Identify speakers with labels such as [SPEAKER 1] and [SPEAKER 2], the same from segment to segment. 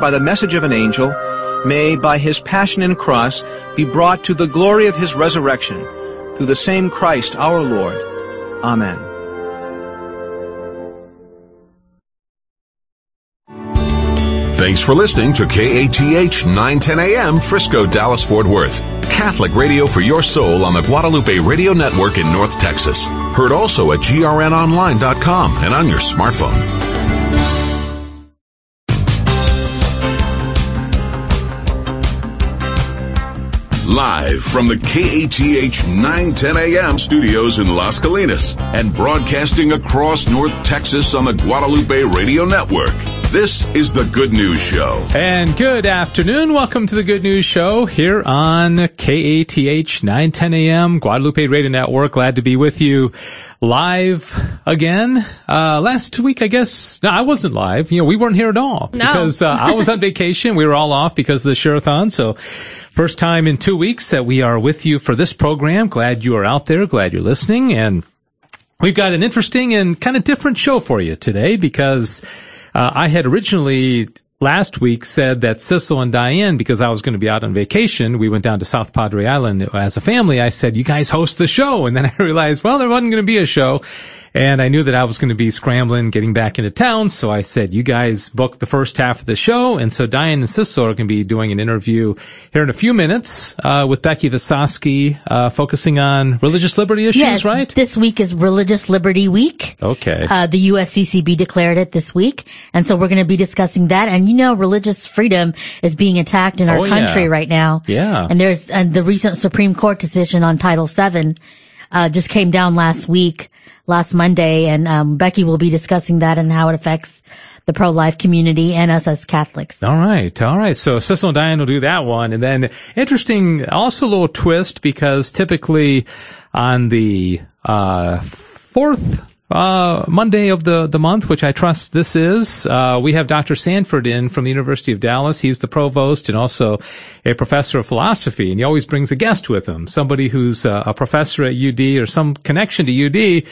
[SPEAKER 1] by the message of an angel, may, by his passion and cross, be brought to the glory of his resurrection, through the same Christ our Lord. Amen.
[SPEAKER 2] Thanks for listening to KATH 910 AM Frisco, Dallas, Fort Worth. Catholic radio for your soul on the Guadalupe Radio Network in North Texas. Heard also at grnonline.com and on your smartphone. Live from the KATH 910 AM studios in Las Colinas and broadcasting across North Texas on the Guadalupe Radio Network. This is the Good News Show.
[SPEAKER 3] And good afternoon. Welcome to the Good News Show here on KATH 910 AM Guadalupe Radio Network. Glad to be with you live again. Uh, last week, I guess, no, I wasn't live. You know, we weren't here at all
[SPEAKER 4] No.
[SPEAKER 3] because uh, I was on vacation. We were all off because of the Sherathon. So first time in two weeks that we are with you for this program. Glad you are out there. Glad you're listening. And we've got an interesting and kind of different show for you today because uh, I had originally last week said that Cecil and Diane, because I was going to be out on vacation, we went down to South Padre Island as a family. I said, you guys host the show. And then I realized, well, there wasn't going to be a show. And I knew that I was going to be scrambling, getting back into town. So I said, you guys book the first half of the show. And so Diane and Cecil are going to be doing an interview here in a few minutes, uh, with Becky Visosky, uh, focusing on religious liberty issues,
[SPEAKER 4] yes,
[SPEAKER 3] right?
[SPEAKER 4] This week is Religious Liberty Week.
[SPEAKER 3] Okay.
[SPEAKER 4] Uh, the USCCB declared it this week, and so we're going to be discussing that. And you know, religious freedom is being attacked in our
[SPEAKER 3] Oh, yeah.
[SPEAKER 4] country right now.
[SPEAKER 3] Yeah.
[SPEAKER 4] And there's and the recent Supreme Court decision on Title VII uh, just came down last week, last Monday, and um, Becky will be discussing that and how it affects the pro-life community and us as Catholics.
[SPEAKER 3] All right, all right. So Cecil and Diane will do that one, and then interesting, also a little twist because typically on the uh, fourth uh, Monday of the the month, which I trust this is, uh, we have Dr. Sanford in from the University of Dallas. He's the provost and also a professor of philosophy, and he always brings a guest with him, somebody who's uh, a professor at UD or some connection to UD.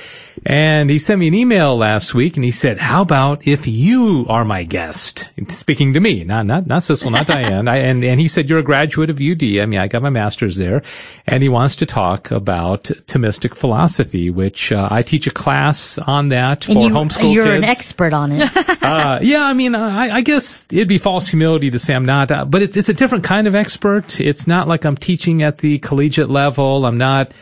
[SPEAKER 3] And he sent me an email last week, and he said, "How about if you are my guest?" Speaking to me, not not not Cecil, not Diane. I, and and he said, "You're a graduate of UD. I mean, I got my master's there, and he wants to talk about Thomistic philosophy, which uh, I teach a class on that
[SPEAKER 4] And
[SPEAKER 3] for
[SPEAKER 4] you,
[SPEAKER 3] homeschool
[SPEAKER 4] you're
[SPEAKER 3] kids."
[SPEAKER 4] an expert on it.
[SPEAKER 3] uh, yeah, I mean, I, I guess it'd be false humility to say I'm not, uh, but it's it's a different kind of expert. It's not like I'm teaching at the collegiate level. I'm not.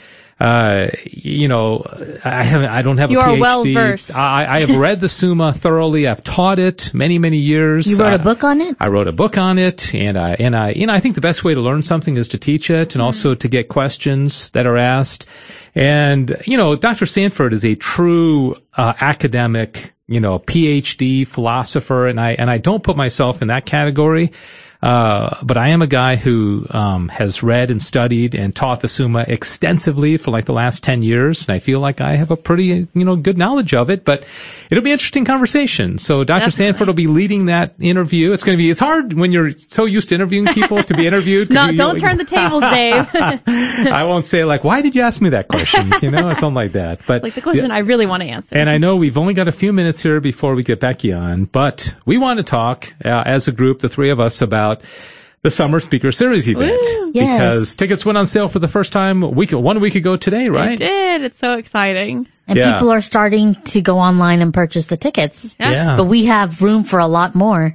[SPEAKER 3] Uh, you know, I haven't, I don't have
[SPEAKER 5] You
[SPEAKER 3] a
[SPEAKER 5] are
[SPEAKER 3] PhD.
[SPEAKER 5] well-versed.
[SPEAKER 3] I, I have read the Summa thoroughly. I've taught it many, many years.
[SPEAKER 4] You wrote
[SPEAKER 3] Uh,
[SPEAKER 4] a book on it?
[SPEAKER 3] I wrote a book on it, and I and I you know I think the best way to learn something is to teach it, and also to get questions that are asked. And you know, Dr. Sanford is a true uh, academic, you know, PhD philosopher, and I and I don't put myself in that category. Uh, but I am a guy who um, has read and studied and taught the Summa extensively for like the last 10 years, and I feel like I have a pretty, you know, good knowledge of it. But it'll be an interesting conversation. So Dr.
[SPEAKER 5] Definitely.
[SPEAKER 3] Sanford will be leading that interview. It's going to be, it's hard when you're so used to interviewing people to be interviewed.
[SPEAKER 5] No,
[SPEAKER 3] you-
[SPEAKER 5] don't
[SPEAKER 3] you-
[SPEAKER 5] turn the tables, Dave.
[SPEAKER 3] I won't say like, why did you ask me that question? You know, or something like that. But
[SPEAKER 5] like the question I really want to answer.
[SPEAKER 3] and I know we've only got a few minutes here before we get Becky on, but we want to talk uh, as a group, the three of us, about the summer speaker series event
[SPEAKER 5] Woo.
[SPEAKER 4] Yes.
[SPEAKER 3] because tickets went on sale for the first time week one week ago today, right?
[SPEAKER 5] did. It's so exciting.
[SPEAKER 4] And
[SPEAKER 3] Yeah.
[SPEAKER 4] people are starting to go online and purchase the tickets.
[SPEAKER 5] Yeah.
[SPEAKER 3] Yeah.
[SPEAKER 4] But we have room for a lot more.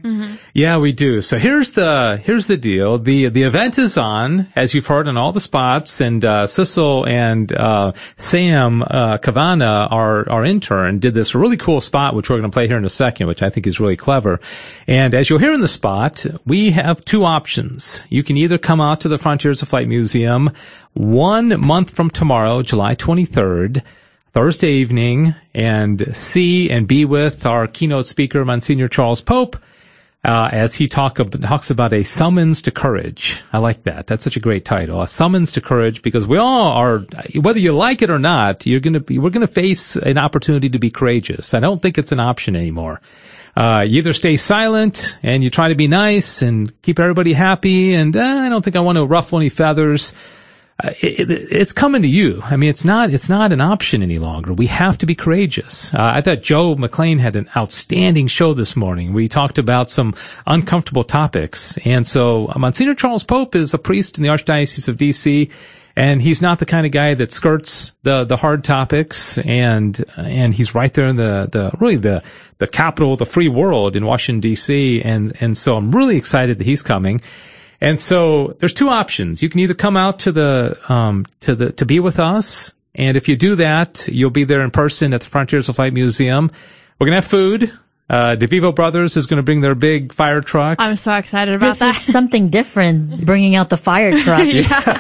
[SPEAKER 3] Yeah, we do. So here's the here's the deal. The the event is on, as you've heard in all the spots, and uh, Cecil and uh, Sam uh, Kavana, our our intern, did this really cool spot, which we're going to play here in a second, which I think is really clever. And as you'll hear in the spot, we have two options. You can either come out to the Frontiers of Flight Museum one month from tomorrow, July 23rd. Thursday evening and see and be with our keynote speaker, Monsignor Charles Pope, uh, as he talk, ab- talks about a summons to courage. I like that. That's such a great title. A summons to courage because we all are, whether you like it or not, you're gonna be, we're gonna face an opportunity to be courageous. I don't think it's an option anymore. Uh, you either stay silent and you try to be nice and keep everybody happy and uh, I don't think I want to ruffle any feathers. Uh, it, it, it's coming to you. I mean, it's not it's not an option any longer. We have to be courageous. Uh, I thought Joe McLean had an outstanding show this morning. We talked about some uncomfortable topics, and so uh, Monsignor Charles Pope is a priest in the Archdiocese of D.C. And he's not the kind of guy that skirts the the hard topics, and and he's right there in the the really the the capital of the free world in Washington D.C. And and so I'm really excited that he's coming. And so there's two options. You can either come out to the um, to the to be with us, and if you do that, you'll be there in person at the Frontiers of Flight Museum. We're gonna have food. Uh, DeVivo Brothers is going to bring their big fire truck.
[SPEAKER 5] I'm so excited about
[SPEAKER 4] This
[SPEAKER 5] that.
[SPEAKER 4] is something different, bringing out the fire truck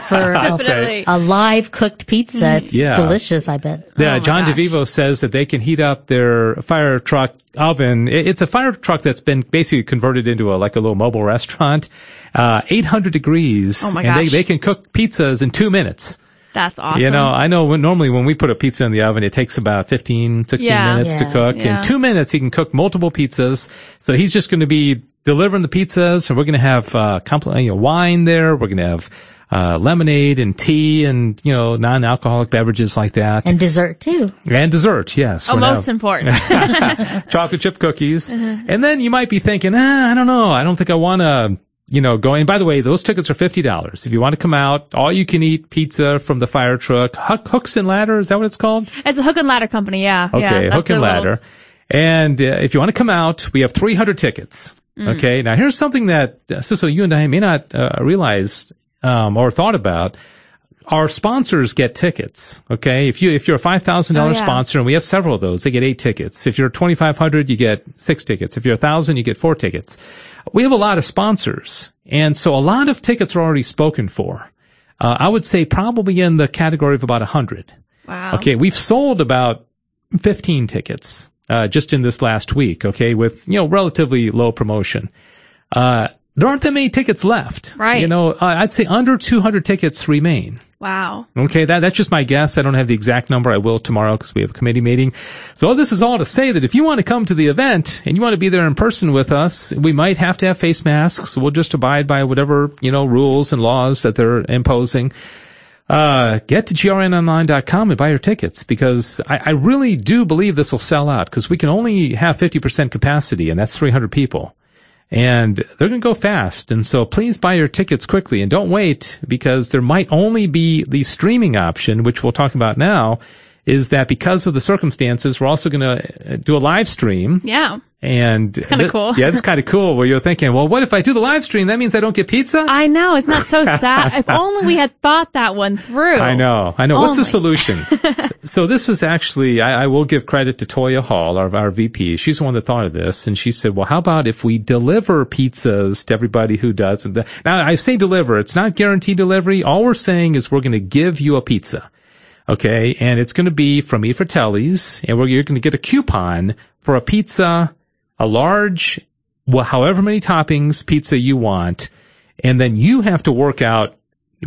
[SPEAKER 4] for a,
[SPEAKER 5] Definitely.
[SPEAKER 4] a live cooked pizza. It's
[SPEAKER 3] Yeah.
[SPEAKER 4] delicious, I bet.
[SPEAKER 3] Yeah,
[SPEAKER 5] Oh
[SPEAKER 3] John
[SPEAKER 5] gosh.
[SPEAKER 3] DeVivo says that they can heat up their fire truck oven. It's a fire truck that's been basically converted into a like a little mobile restaurant. Uh, 800 degrees,
[SPEAKER 5] Oh my
[SPEAKER 3] and they they can cook pizzas in two minutes.
[SPEAKER 5] That's awesome.
[SPEAKER 3] You know, I know when, normally when we put a pizza in the oven, it takes about 15, 16
[SPEAKER 5] Yeah.
[SPEAKER 3] minutes to cook.
[SPEAKER 5] Yeah.
[SPEAKER 3] In two minutes, he can cook multiple pizzas. So he's just going to be delivering the pizzas, and we're going to have uh, compl- you know, wine there. We're going to have uh, lemonade and tea and you know non-alcoholic beverages like that,
[SPEAKER 4] And dessert too.
[SPEAKER 3] and dessert. Yes,
[SPEAKER 5] oh, most
[SPEAKER 3] have
[SPEAKER 5] important.
[SPEAKER 3] chocolate chip cookies. And then you might be thinking, ah, I don't know, I don't think I want to. You know, going, by the way, those tickets are fifty dollars. If you want to come out, all you can eat pizza from the fire truck. Hook, hooks and ladder, is that what it's called?
[SPEAKER 5] it's a hook and ladder company, yeah. yeah,
[SPEAKER 3] Okay,
[SPEAKER 5] that's
[SPEAKER 3] hook and
[SPEAKER 5] their little-
[SPEAKER 3] ladder. And uh, if you want to come out, we have 300 tickets.
[SPEAKER 5] Mm.
[SPEAKER 3] Okay, now here's something that uh, Cecil, you and I may not uh, realize um, or thought about. Our sponsors get tickets. Okay, if you if you're a five thousand
[SPEAKER 5] Oh,
[SPEAKER 3] dollars
[SPEAKER 5] yeah.
[SPEAKER 3] sponsor, and we have several of those, they get eight tickets. If you're twenty five hundred, you get six tickets. If you're a thousand, you get four tickets. We have a lot of sponsors, and so a lot of tickets are already spoken for. Uh, I would say probably in the category of about a hundred.
[SPEAKER 5] Wow.
[SPEAKER 3] Okay, we've sold about 15 tickets uh, just in this last week. Okay, with you know relatively low promotion. Uh, there aren't that many tickets left.
[SPEAKER 5] Right.
[SPEAKER 3] You know, uh, I'd say under 200 tickets remain.
[SPEAKER 5] Wow.
[SPEAKER 3] Okay, that that's just my guess. I don't have the exact number. I will tomorrow because we have a committee meeting. So this is all to say that if you want to come to the event and you want to be there in person with us, we might have to have face masks. We'll just abide by whatever you know rules and laws that they're imposing. Uh, get to grnonline.com and buy your tickets because I, I really do believe this will sell out because we can only have 50% capacity and that's 300 people and they're going to go fast. And so please buy your tickets quickly and don't wait because there might only be the streaming option, which we'll talk about now, is that because of the circumstances, we're also going to uh, do a live stream.
[SPEAKER 5] Yeah.
[SPEAKER 3] And
[SPEAKER 5] kinda cool.
[SPEAKER 3] Yeah, it's kind of cool where you're thinking, well, what if I do the live stream? That means I don't get pizza?
[SPEAKER 5] I know. It's not so sad. if only we had thought that one through.
[SPEAKER 3] I know, I know.
[SPEAKER 5] Oh
[SPEAKER 3] What's the
[SPEAKER 5] oh
[SPEAKER 3] solution? so this was actually, I, I will give credit to Toya Hall, our, our VP. She's the one that thought of this, and she said, "Well, how about if we deliver pizzas to everybody who does?" And the, now I say deliver; it's not guaranteed delivery. All we're saying is we're going to give you a pizza, okay? And it's going to be from E Fratelli's, and we're, you're going to get a coupon for a pizza, a large, well, however many toppings pizza you want, and then you have to work out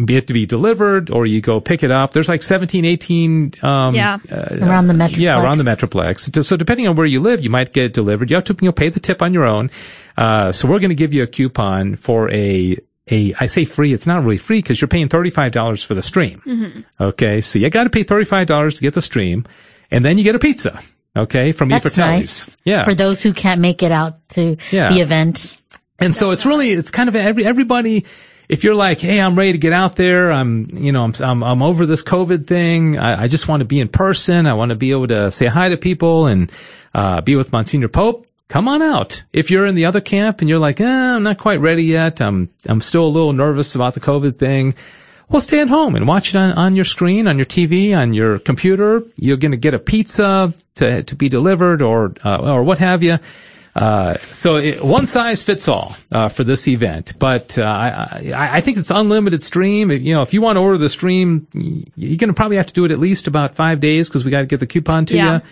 [SPEAKER 3] be it to be delivered or you go pick it up. There's like 17, 18, um,
[SPEAKER 5] Yeah.
[SPEAKER 3] uh,
[SPEAKER 4] Around the Metroplex.
[SPEAKER 3] yeah, around the Metroplex. So depending on where you live, you might get it delivered. You have to, you know, pay the tip on your own. Uh, so we're going to give you a coupon for a, a, I say free, it's not really free because you're paying $35 for the stream.
[SPEAKER 5] Mm-hmm.
[SPEAKER 3] Okay. So you got to pay $35 to get the stream and then you get a pizza. Okay. From
[SPEAKER 4] That's nice.
[SPEAKER 3] Yeah.
[SPEAKER 4] For those who can't make it out to
[SPEAKER 3] Yeah.
[SPEAKER 4] the event.
[SPEAKER 3] And so it's really, it's kind of every, everybody, if you're like, hey, I'm ready to get out there, I'm, you know, I'm, I'm, I'm over this COVID thing, I, I just want to be in person, I want to be able to say hi to people and, uh, be with Monsignor Pope, come on out. If you're in the other camp and you're like, eh, I'm not quite ready yet, I'm, I'm still a little nervous about the COVID thing, well, stay at home and watch it on, on your screen, on your TV, on your computer. You're going to get a pizza to, to be delivered or, uh, or what have you. Uh, so it, one size fits all uh, for this event, but uh, I, I I think it's unlimited stream. If, you know, if you want to order the stream, you're going to probably have to do it at least about five days because we got to get the coupon to
[SPEAKER 5] Yeah.
[SPEAKER 3] you.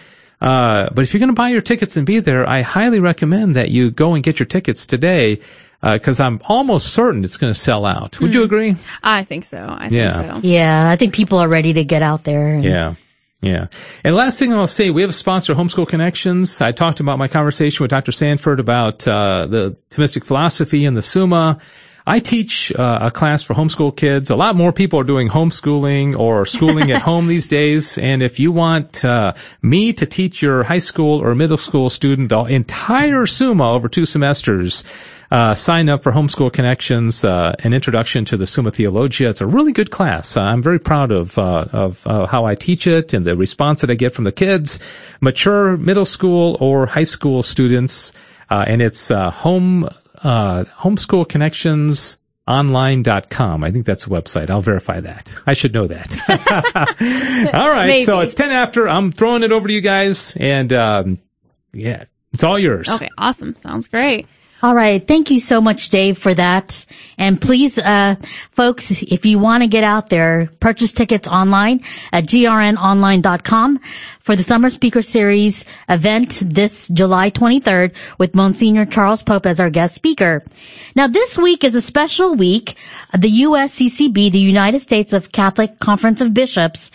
[SPEAKER 3] Uh, but if you're going to buy your tickets and be there, I highly recommend that you go and get your tickets today because I'm almost certain it's going to sell out. Would you agree?
[SPEAKER 5] I think so. I
[SPEAKER 3] Yeah.
[SPEAKER 5] think so.
[SPEAKER 4] Yeah, I think people are ready to get out there. And
[SPEAKER 3] Yeah. Yeah. And last thing I'll say, we have a sponsor, Homeschool Connections. I talked about my conversation with Dr. Sanford about uh, the Thomistic philosophy and the Summa. I teach uh, a class for homeschool kids. A lot more people are doing homeschooling or schooling at home these days. And if you want uh, me to teach your high school or middle school student the entire Summa over two semesters, uh, sign up for Homeschool Connections, uh, an introduction to the Summa Theologia. It's a really good class. Uh, I'm very proud of uh, of uh, how I teach it and the response that I get from the kids, mature middle school or high school students. Uh, and it's home homeschool connections online.com. I think that's the website. I'll verify that. I should know that. all right.
[SPEAKER 5] Maybe.
[SPEAKER 3] So it's 10 after. I'm throwing it over to you guys and, um, yeah, it's all yours.
[SPEAKER 5] Okay, awesome. Sounds great.
[SPEAKER 4] All right. Thank you so much, Dave, for that. And please, uh, folks, if you want to get out there, purchase tickets online at grnonline.com for the Summer Speaker Series event this July 23rd with Monsignor Charles Pope as our guest speaker. Now, this week is a special week. The USCCB, the United States of Catholic Conference of Bishops,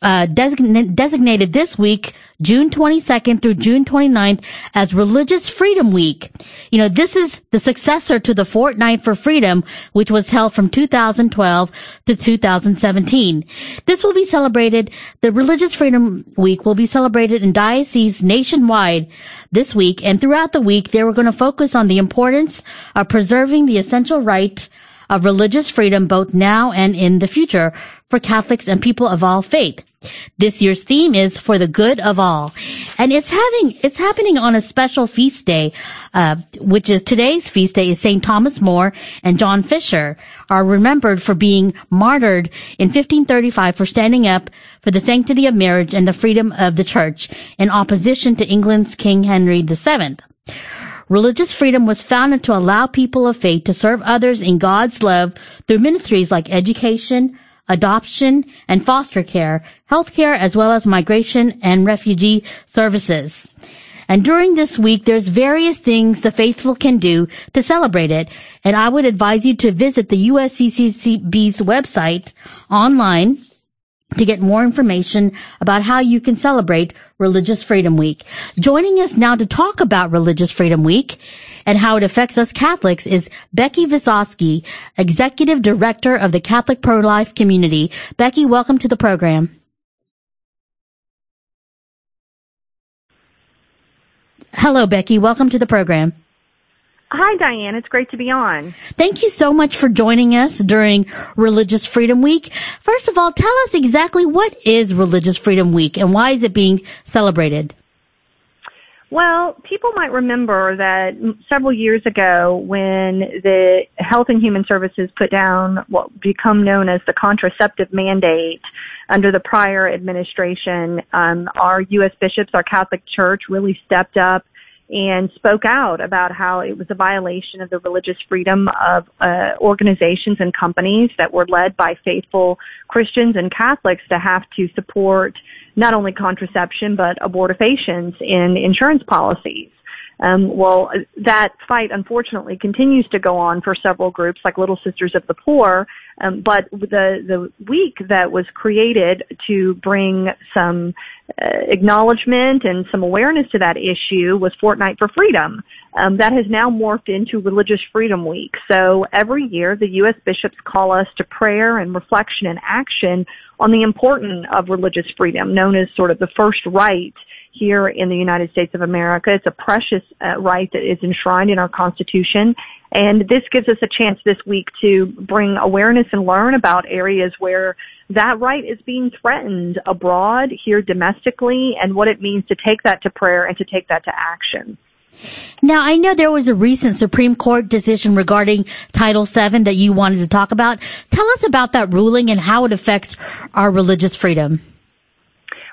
[SPEAKER 4] uh, design- designated this week, June 22nd through June 29th, as Religious Freedom Week. You know, this is the successor to the Fortnight for Freedom, which was held from 2012 to 2017. This will be celebrated, the Religious Freedom Week will be celebrated in dioceses nationwide this week, and throughout the week, they were going to focus on the importance of preserving the essential right of religious freedom both now and in the future for Catholics and people of all faith. This year's theme is for the good of all, and it's having it's happening on a special feast day, uh, which is today's feast day is Saint Thomas More and John Fisher are remembered for being martyred in 1535 for standing up for the sanctity of marriage and the freedom of the Church in opposition to England's King Henry VII. Religious freedom was founded to allow people of faith to serve others in God's love through ministries like education, adoption and foster care, healthcare, as well as migration and refugee services. And during this week, there's various things the faithful can do to celebrate it. And I would advise you to visit the USCCB's website online to get more information about how you can celebrate Religious Freedom Week. Joining us now to talk about Religious Freedom Week and how it affects us Catholics is Becky Visosky, Executive Director of the Catholic Pro-Life Community. Becky, welcome to the program. Hello, Becky. Welcome to the program.
[SPEAKER 6] Hi, Diane. It's great to be on.
[SPEAKER 4] Thank you so much for joining us during Religious Freedom Week. First of all, tell us exactly what is Religious Freedom Week and why is it being celebrated?
[SPEAKER 6] Well, people might remember that several years ago when the Health and Human Services put down what become known as the contraceptive mandate under the prior administration, um, our U.S. bishops, our Catholic Church really stepped up and spoke out about how it was a violation of the religious freedom of uh, organizations and companies that were led by faithful Christians and Catholics to have to support not only contraception but abortifacients in insurance policies. Um, well, that fight unfortunately continues to go on for several groups like Little Sisters of the Poor. Um, but the the week that was created to bring some uh, acknowledgement and some awareness to that issue was Fortnight for Freedom. Um, that has now morphed into Religious Freedom Week. So every year, the U.S. bishops call us to prayer and reflection and action on the importance of religious freedom, known as sort of the first right here in the United States of America. It's a precious uh, right that is enshrined in our Constitution. And this gives us a chance this week to bring awareness and learn about areas where that right is being threatened abroad, here domestically, and what it means to take that to prayer and to take that to action.
[SPEAKER 4] Now, I know there was a recent Supreme Court decision regarding Title VII that you wanted to talk about. Tell us about that ruling and how it affects our religious freedom.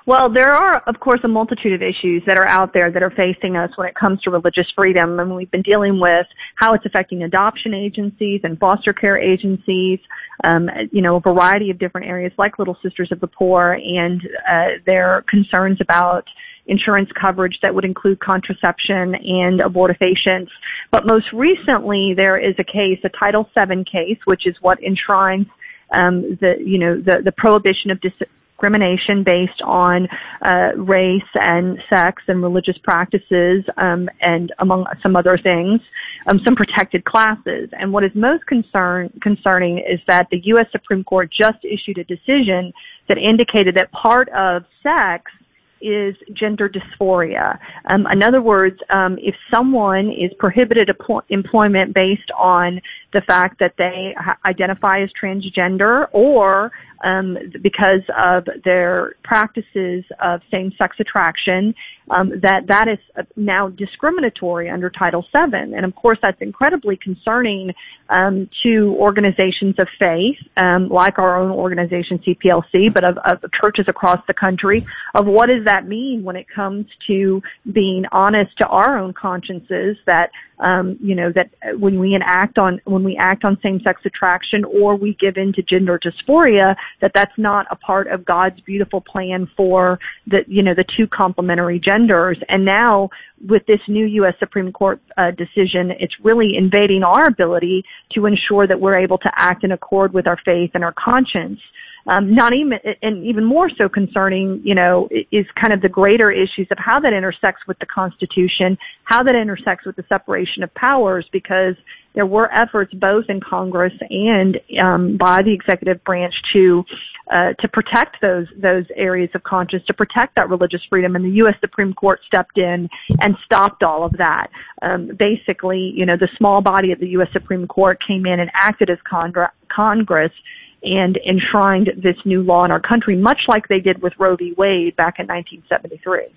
[SPEAKER 6] Well, there are, of course, a multitude of issues that are out there that are facing us when it comes to religious freedom. And we've been dealing with how it's affecting adoption agencies and foster care agencies, um, you know, a variety of different areas like Little Sisters of the Poor and uh, their concerns about insurance coverage that would include contraception and abortifacients. But most recently, there is a case, a Title VII case, which is what enshrines um, the you know the the prohibition of dis- discrimination based on uh, race and sex and religious practices, um, and among some other things, um, some protected classes. And what is most concern, concerning is that the U.S. Supreme Court just issued a decision that indicated that part of sex is gender dysphoria. Um, in other words, um, if someone is prohibited employment based on the fact that they ha- identify as transgender or um, because of their practices of same-sex attraction, um, that that is uh, now discriminatory under Title VII, and of course that's incredibly concerning um, to organizations of faith, um, like our own organization CPLC, but of, of churches across the country. Of what does that mean when it comes to being honest to our own consciences that um, you know that when we enact on when we act on same-sex attraction or we give in to gender dysphoria, that that's not a part of God's beautiful plan for the you know the two complementary genders. And now with this new U.S. Supreme Court uh, decision, it's really invading our ability to ensure that we're able to act in accord with our faith and our conscience um, not even and even more so concerning, you know, is kind of the greater issues of how that intersects with the Constitution, how that intersects with the separation of powers, because there were efforts both in Congress and um, by the executive branch to uh, to protect those those areas of conscience, to protect that religious freedom, and the U.S. Supreme Court stepped in and stopped all of that. Um, basically, you know, the small body of the U.S. Supreme Court came in and acted as Congress and enshrined this new law in our country, much like they did with Roe v. Wade back in 1973.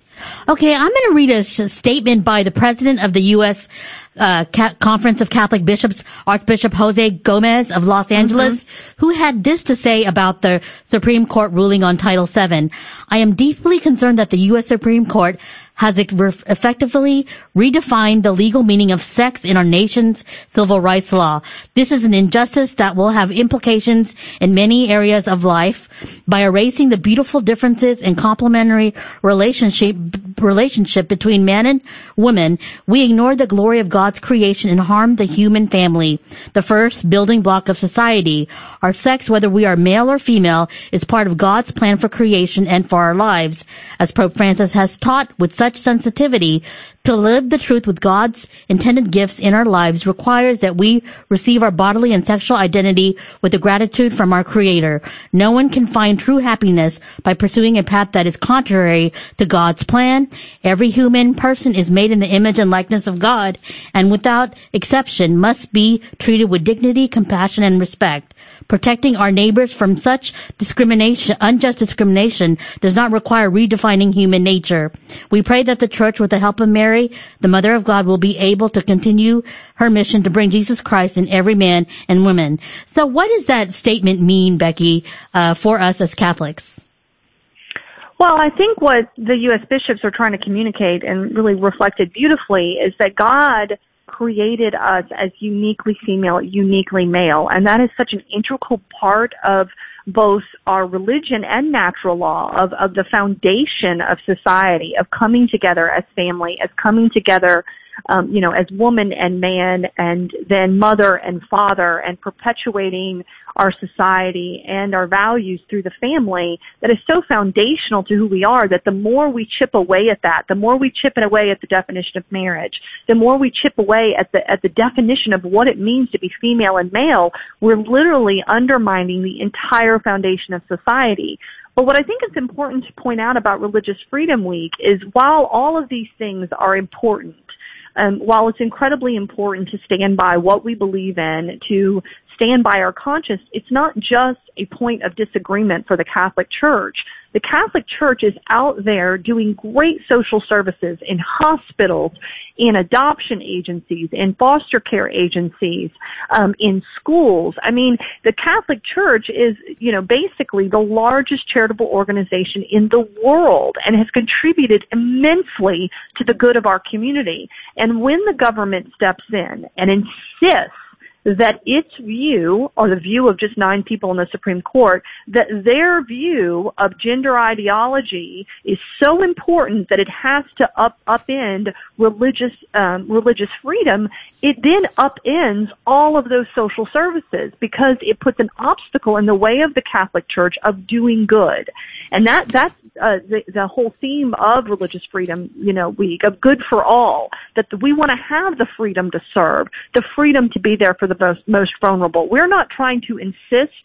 [SPEAKER 4] Okay, I'm going to read a statement by the president of the U.S. Uh, Conference of Catholic Bishops, Archbishop Jose Gomez of Los Angeles, mm-hmm. who had this to say about the Supreme Court ruling on Title VII. I am deeply concerned that the U.S. Supreme Court has effectively redefined the legal meaning of sex in our nation's civil rights law. This is an injustice that will have implications in many areas of life. By erasing the beautiful differences and complementary relationship, relationship between man and woman, we ignore the glory of God's creation and harm the human family, the first building block of society. Our sex, whether we are male or female, is part of God's plan for creation and for our lives. As Pope Francis has taught with such sensitivity, to live the truth with God's intended gifts in our lives requires that we receive our bodily and sexual identity with the gratitude from our Creator. No one can find true happiness by pursuing a path that is contrary to God's plan. Every human person is made in the image and likeness of God and without exception must be treated with dignity, compassion, and respect. Protecting our neighbors from such discrimination, unjust discrimination does not require redefining human nature. We pray that the church with the help of Mary the Mother of God, will be able to continue her mission to bring Jesus Christ in every man and woman. So what does that statement mean, Becky, uh, for us as Catholics?
[SPEAKER 6] Well, I think what the U.S. bishops are trying to communicate and really reflected beautifully is that God created us as uniquely female, uniquely male, and that is such an integral part of both our religion and natural law of, of the foundation of society, of coming together as family, as coming together um, you know, as woman and man and then mother and father and perpetuating our society and our values through the family that is so foundational to who we are that the more we chip away at that, the more we chip away at the definition of marriage, the more we chip away at the, at the definition of what it means to be female and male, we're literally undermining the entire foundation of society. But what I think is important to point out about Religious Freedom Week is while all of these things are important, um, while it's incredibly important to stand by what we believe in, to stand by our conscience, it's not just a point of disagreement for the Catholic Church. The Catholic Church is out there doing great social services in hospitals, in adoption agencies, in foster care agencies, um, in schools. I mean, the Catholic Church is, you know, basically the largest charitable organization in the world and has contributed immensely to the good of our community. And when the government steps in and insists that its view, or the view of just nine people in the Supreme Court, that their view of gender ideology is so important that it has to up, upend religious, um, religious freedom, it then upends all of those social services because it puts an obstacle in the way of the Catholic Church of doing good. And that, that's, uh, the, the whole theme of Religious Freedom, you know, Week, of good for all, that we want to have the freedom to serve, the freedom to be there for the most, most vulnerable. We're not trying to insist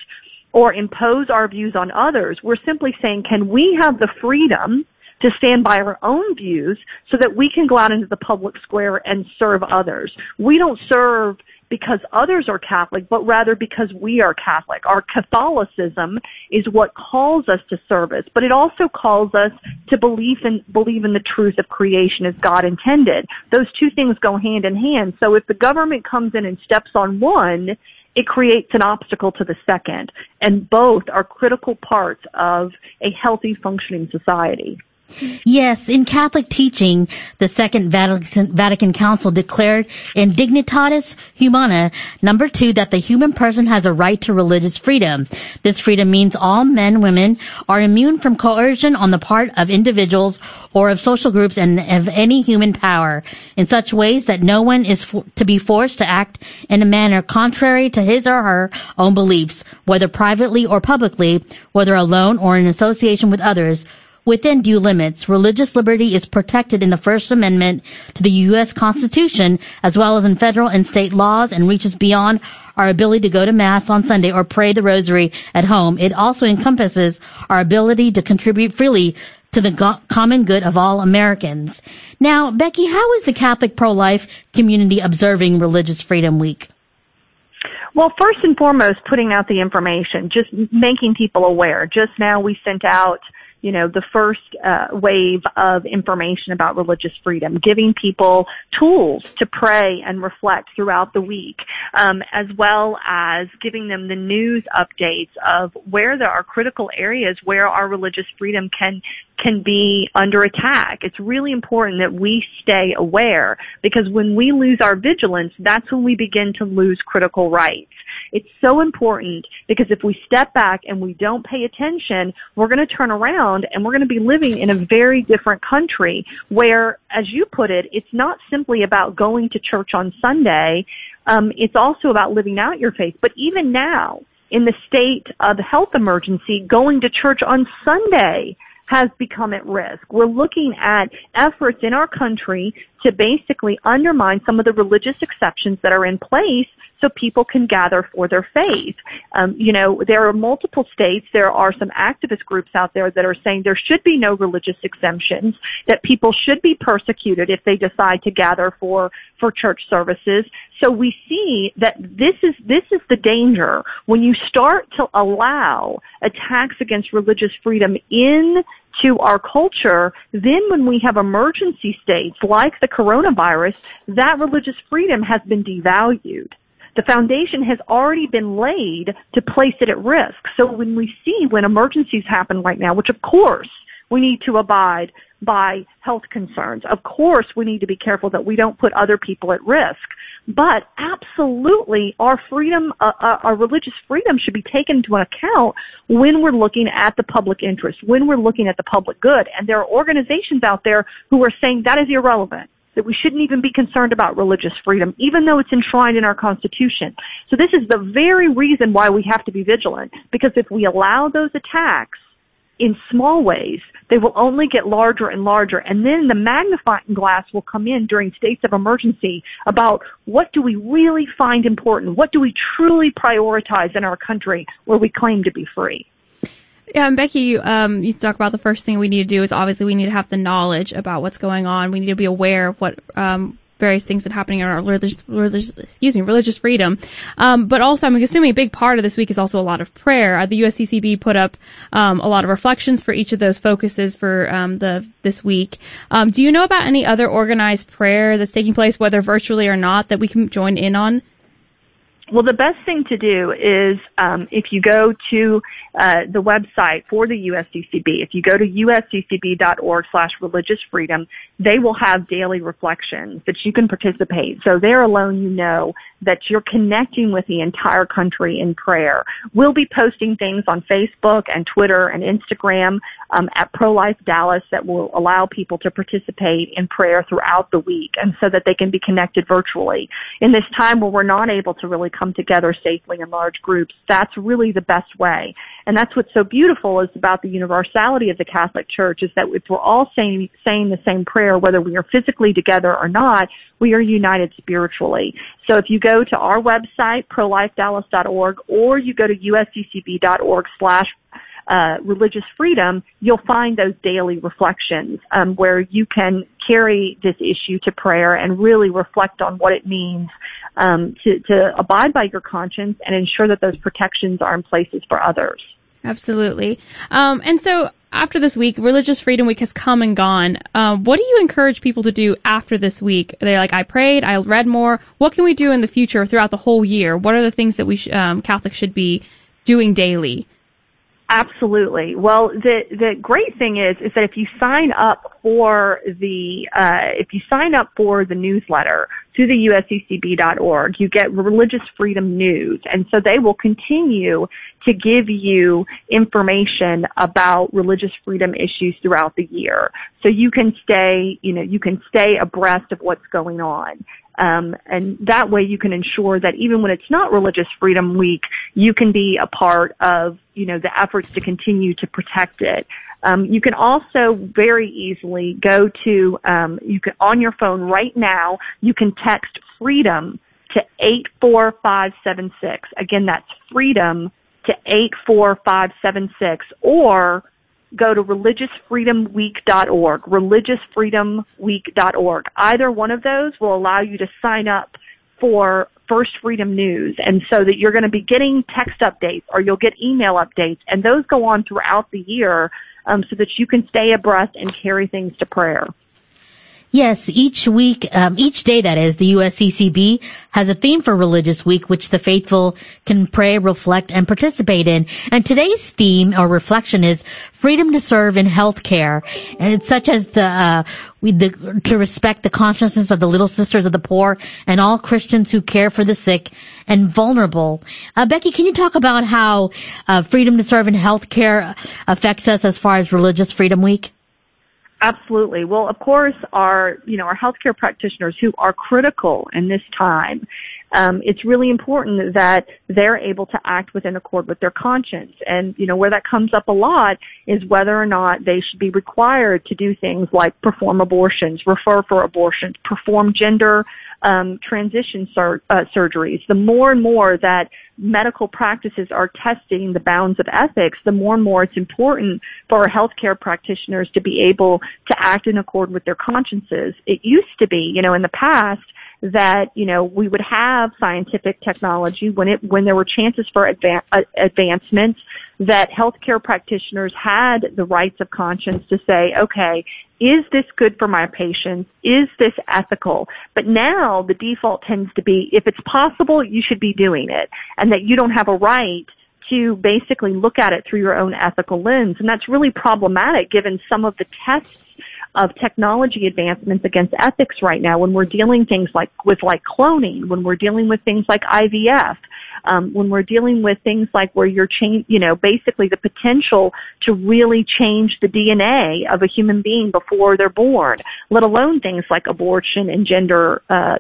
[SPEAKER 6] or impose our views on others. We're simply saying, can we have the freedom to stand by our own views so that we can go out into the public square and serve others? We don't serve because others are Catholic, but rather because we are Catholic. Our Catholicism is what calls us to service, but it also calls us to believe in, believe in the truth of creation as God intended. Those two things go hand in hand. So if the government comes in and steps on one, it creates an obstacle to the second. And both are critical parts of a healthy functioning society.
[SPEAKER 4] Yes, in Catholic teaching, the Second Vatican, Vatican, Council declared in Dignitatis Humanae, number two, that the human person has a right to religious freedom. This freedom means all men, women are immune from coercion on the part of individuals or of social groups and of any human power in such ways that no one is to be forced to act in a manner contrary to his or her own beliefs, whether privately or publicly, whether alone or in association with others, within due limits. Religious liberty is protected in the First Amendment to the U.S. Constitution as well as in federal and state laws and reaches beyond our ability to go to Mass on Sunday or pray the Rosary at home. It also encompasses our ability to contribute freely to the go- common good of all Americans. Now, Becky, how is the Catholic pro-life community observing Religious Freedom Week?
[SPEAKER 6] Well, first and foremost, putting out the information, just making people aware. Just now we sent out you know, the first uh, wave of information about religious freedom, giving people tools to pray and reflect throughout the week, um, as well as giving them the news updates of where there are critical areas where our religious freedom can can be under attack. It's really important that we stay aware because when we lose our vigilance, that's when we begin to lose critical rights. It's so important because if we step back and we don't pay attention, we're going to turn around and we're going to be living in a very different country where, as you put it, it's not simply about going to church on Sunday. Um, it's also about living out your faith. But even now, in the state of health emergency, going to church on Sunday has become at risk. We're looking at efforts in our country to basically undermine some of the religious exceptions that are in place so people can gather for their faith. Um, you know, there are multiple states, there are some activist groups out there that are saying there should be no religious exemptions, that people should be persecuted if they decide to gather for, for church services. So we see that this is, this is the danger. When you start to allow attacks against religious freedom in to our culture, then when we have emergency states like the coronavirus, that religious freedom has been devalued the foundation has already been laid to place it at risk. So when we see when emergencies happen right now, which of course we need to abide by health concerns. Of course, we need to be careful that we don't put other people at risk. But absolutely, our freedom, uh, uh, our religious freedom should be taken into account when we're looking at the public interest, when we're looking at the public good. And there are organizations out there who are saying that is irrelevant that we shouldn't even be concerned about religious freedom, even though it's enshrined in our Constitution. So this is the very reason why we have to be vigilant, because if we allow those attacks in small ways, they will only get larger and larger, and then the magnifying glass will come in during states of emergency about what do we really find important, what do we truly prioritize in our country where we claim to be free.
[SPEAKER 5] Yeah, and Becky, um, you talk about the first thing we need to do is obviously we need to have the knowledge about what's going on. We need to be aware of what um, various things that are happening in our religious, religious excuse me, religious freedom. Um, but also, I'm assuming a big part of this week is also a lot of prayer. Uh, the USCCB put up um, a lot of reflections for each of those focuses for um, the this week. Um, do you know about any other organized prayer that's taking place, whether virtually or not, that we can join in on?
[SPEAKER 6] Well, the best thing to do is um, if you go to uh, the website for the USCCB, if you go to usccb.org slash religious freedom, they will have daily reflections that you can participate. So there alone, you know that you're connecting with the entire country in prayer. We'll be posting things on Facebook and Twitter and Instagram um, at Pro Life Dallas that will allow people to participate in prayer throughout the week and so that they can be connected virtually. In this time where we're not able to really come together safely in large groups, that's really the best way. And that's what's so beautiful is about the universality of the Catholic Church is that if we're all saying, saying the same prayer, whether we are physically together or not, we are united spiritually. So if you go to our website, prolifedallas.org, or you go to usccb.org slash uh, religious freedom, you'll find those daily reflections um, where you can carry this issue to prayer and really reflect on what it means um, to, to abide by your conscience and ensure that those protections are in places for others.
[SPEAKER 5] Absolutely. Um, and so after this week, Religious Freedom Week has come and gone. Um, what do you encourage people to do after this week? They're like, I prayed, I read more. What can we do in the future throughout the whole year? What are the things that we sh- um, Catholics should be doing daily?
[SPEAKER 6] Absolutely. Well, the the great thing is is that if you sign up for the uh, if you sign up for the newsletter through the usccb.org, you get religious freedom news, and so they will continue to give you information about religious freedom issues throughout the year. So you can stay, you know, you can stay abreast of what's going on. Um, and that way you can ensure that even when it's not Religious Freedom Week, you can be a part of, you know, the efforts to continue to protect it. Um, you can also very easily go to, um, you can, on your phone right now, you can text freedom to 84576. Again, that's freedom to 84576 or go to religiousfreedomweek.org, religiousfreedomweek.org. Either one of those will allow you to sign up for First Freedom News and so that you're going to be getting text updates or you'll get email updates and those go on throughout the year um, so that you can stay abreast and carry things to prayer.
[SPEAKER 4] Yes, each week, um, each day that is, the USCCB has a theme for Religious Week, which the faithful can pray, reflect, and participate in. And today's theme or reflection is freedom to serve in healthcare, and it's such as the, uh, we, the, to respect the consciousness of the little sisters of the poor and all Christians who care for the sick and vulnerable. Uh, Becky, can you talk about how uh, freedom to serve in healthcare affects us as far as Religious Freedom Week?
[SPEAKER 6] Absolutely. Well, of course, our you know our healthcare practitioners who are critical in this time. Um, it's really important that they're able to act within accord with their conscience. And you know where that comes up a lot is whether or not they should be required to do things like perform abortions, refer for abortions, perform gender um, transition sur- uh, surgeries. The more and more that medical practices are testing the bounds of ethics, the more and more it's important for our healthcare practitioners to be able to act in accord with their consciences. It used to be, you know, in the past, that you know we would have scientific technology when it when there were chances for adva- uh, advancements that healthcare practitioners had the rights of conscience to say okay is this good for my patients? Is this ethical? But now the default tends to be if it's possible you should be doing it and that you don't have a right to basically look at it through your own ethical lens. And that's really problematic given some of the tests of technology advancements against ethics right now when we're dealing things like with like cloning, when we're dealing with things like IVF, um, when we're dealing with things like where you're change, you know, basically the potential to really change the DNA of a human being before they're born, let alone things like abortion and gender uh,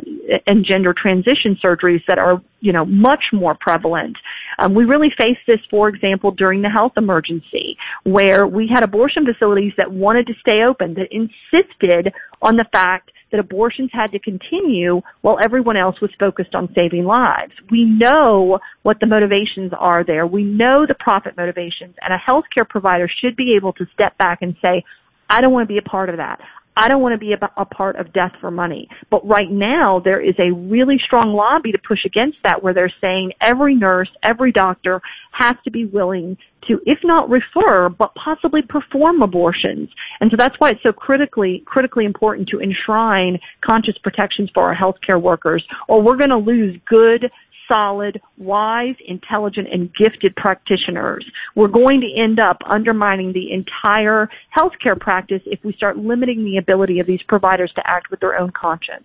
[SPEAKER 6] and gender transition surgeries that are, you know, much more prevalent. Um, we really faced this, for example, during the health emergency, where we had abortion facilities that wanted to stay open, that insisted on the fact that abortions had to continue while everyone else was focused on saving lives. We know what the motivations are there. We know the profit motivations and a healthcare provider should be able to step back and say, I don't want to be a part of that. I don't want to be a, part of death for money. But right now, there is a really strong lobby to push against that where they're saying every nurse, every doctor has to be willing to, if not refer, but possibly perform abortions. And so that's why it's so critically, critically important to enshrine conscious protections for our healthcare workers or we're going to lose good, solid, wise, intelligent, and gifted practitioners. We're going to end up undermining the entire healthcare practice if we start limiting the ability of these providers to act with their own conscience.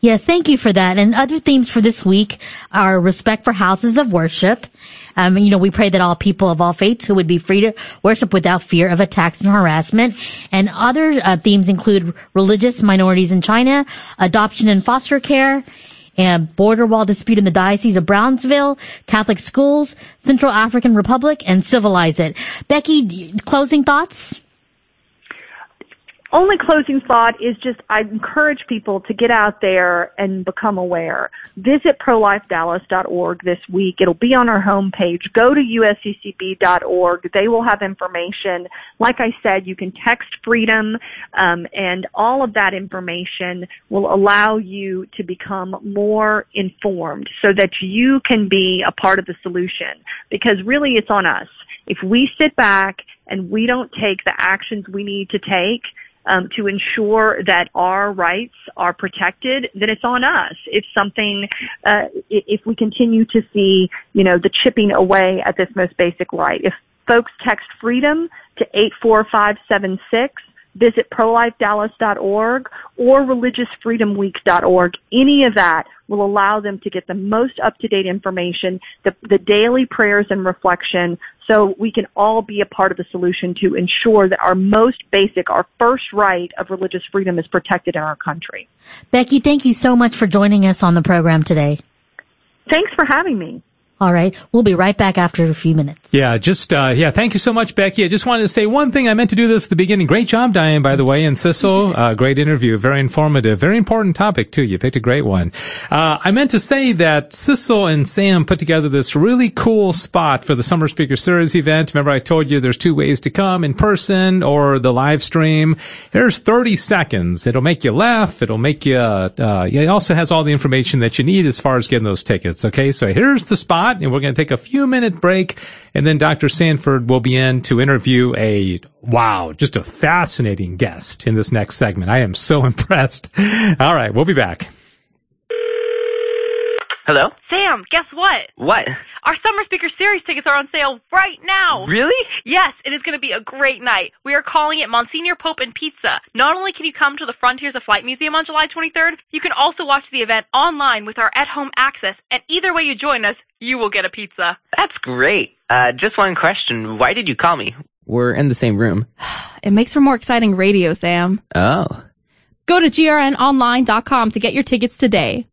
[SPEAKER 4] Yes, thank you for that. And other themes for this week are respect for houses of worship. Um, you know, we pray that all people of all faiths who would be free to worship without fear of attacks and harassment. And other uh, themes include religious minorities in China, adoption and foster care, and border wall dispute in the Diocese of Brownsville, Catholic schools, Central African Republic, and civilize it. Becky, closing thoughts?
[SPEAKER 6] Only closing thought is just I encourage people to get out there and become aware. Visit prolifedallas.org this week. It'll be on our homepage. Go to usccb.org. They will have information. Like I said, you can text freedom, um, and all of that information will allow you to become more informed so that you can be a part of the solution. Because really it's on us. If we sit back and we don't take the actions we need to take, um, to ensure that our rights are protected, then it's on us. If something, uh, if we continue to see, you know, the chipping away at this most basic right, if folks text freedom to 84576, visit prolifedallas.org or religiousfreedomweek.org. Any of that will allow them to get the most up-to-date information, the, the daily prayers and reflection, so we can all be a part of the solution to ensure that our most basic, our first right of religious freedom is protected in our country.
[SPEAKER 4] Becky, thank you so much for joining us on the program today.
[SPEAKER 6] Thanks for having me.
[SPEAKER 4] All right. We'll be right back after a few minutes.
[SPEAKER 3] Yeah, just, uh, yeah, thank you so much, Becky. I just wanted to say one thing. I meant to do this at the beginning. Great job, Diane, by the way, and Cecil. Uh, great interview. Very informative. Very important topic, too. You picked a great one. Uh, I meant to say that Cecil and Sam put together this really cool spot for the Summer Speaker Series event. Remember I told you there's two ways to come, in person or the live stream. Here's 30 seconds. It'll make you laugh. It'll make you, uh, it also has all the information that you need as far as getting those tickets. Okay, so here's the spot and we're going to take a few minute break, and then Dr. Sanford will be in to interview a wow, just a fascinating guest in this next segment. I am so impressed. All right, we'll be back.
[SPEAKER 7] Hello?
[SPEAKER 8] Sam, guess what?
[SPEAKER 7] What?
[SPEAKER 8] Our Summer Speaker Series tickets are on sale right now.
[SPEAKER 7] Really?
[SPEAKER 8] Yes, it is going to be a great night. We are calling it Monsignor Pope and Pizza. Not only can you come to the Frontiers of Flight Museum on July 23rd, you can also watch the event online with our at-home access, and either way you join us, you will get a pizza.
[SPEAKER 7] That's great. Uh, just one question. Why did you call me? We're in the same room.
[SPEAKER 5] It makes for more exciting radio, Sam.
[SPEAKER 7] Oh.
[SPEAKER 5] Go to grnonline.com to get your tickets today.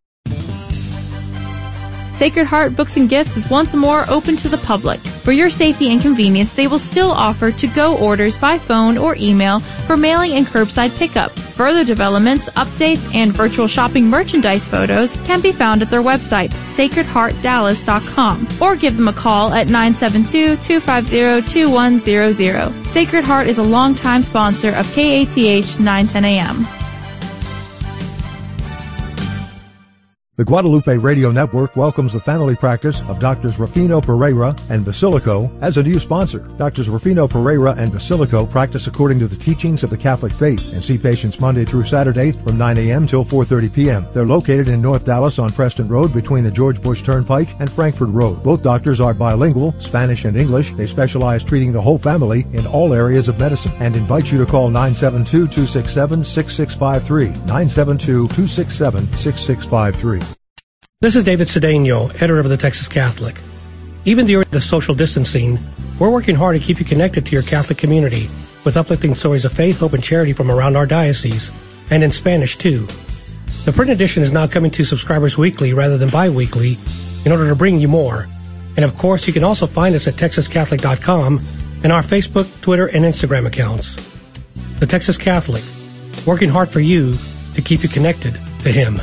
[SPEAKER 5] Sacred Heart Books and Gifts is once more open to the public. For your safety and convenience, they will still offer to-go orders by phone or email for mailing and curbside pickup. Further developments, updates, and virtual shopping merchandise photos can be found at their website, sacredheartdallas.com, or give them a call at 972-250-2100. Sacred Heart is a longtime sponsor of KATH 910 AM.
[SPEAKER 9] The Guadalupe Radio Network welcomes the family practice of Doctors Rufino Pereira and Basilico as a new sponsor. Doctors Rufino Pereira and Basilico practice according to the teachings of the Catholic faith and see patients Monday through Saturday from 9 a.m. till 4.30 p.m. They're located in North Dallas on Preston Road between the George Bush Turnpike and Frankford Road. Both doctors are bilingual, Spanish and English. They specialize treating the whole family in all areas of medicine and invite you to call 972-267-6653. 972-267-6653.
[SPEAKER 10] This is David Cedeno, editor of the Texas Catholic. Even during the social distancing, we're working hard to keep you connected to your Catholic community with uplifting stories of faith, hope, and charity from around our diocese, and in Spanish too. The print edition is now coming to subscribers weekly rather than bi-weekly in order to bring you more. And of course, you can also find us at texascatholic.com and our Facebook, Twitter, and Instagram accounts. The Texas Catholic, working hard for you to keep you connected to Him.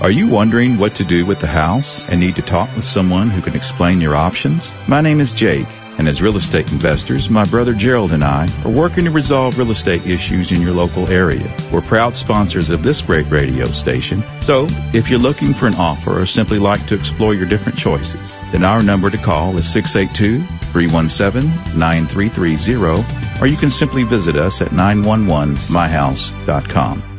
[SPEAKER 11] Are you wondering what to do with the house and need to talk with someone who can explain your options? My name is Jake, and as real estate investors, my brother Gerald and I are working to resolve real estate issues in your local area. We're proud sponsors of this great radio station, so if you're looking for an offer or simply like to explore your different choices, then our number to call is 682-317-9330, or you can simply visit us at 911myhouse.com.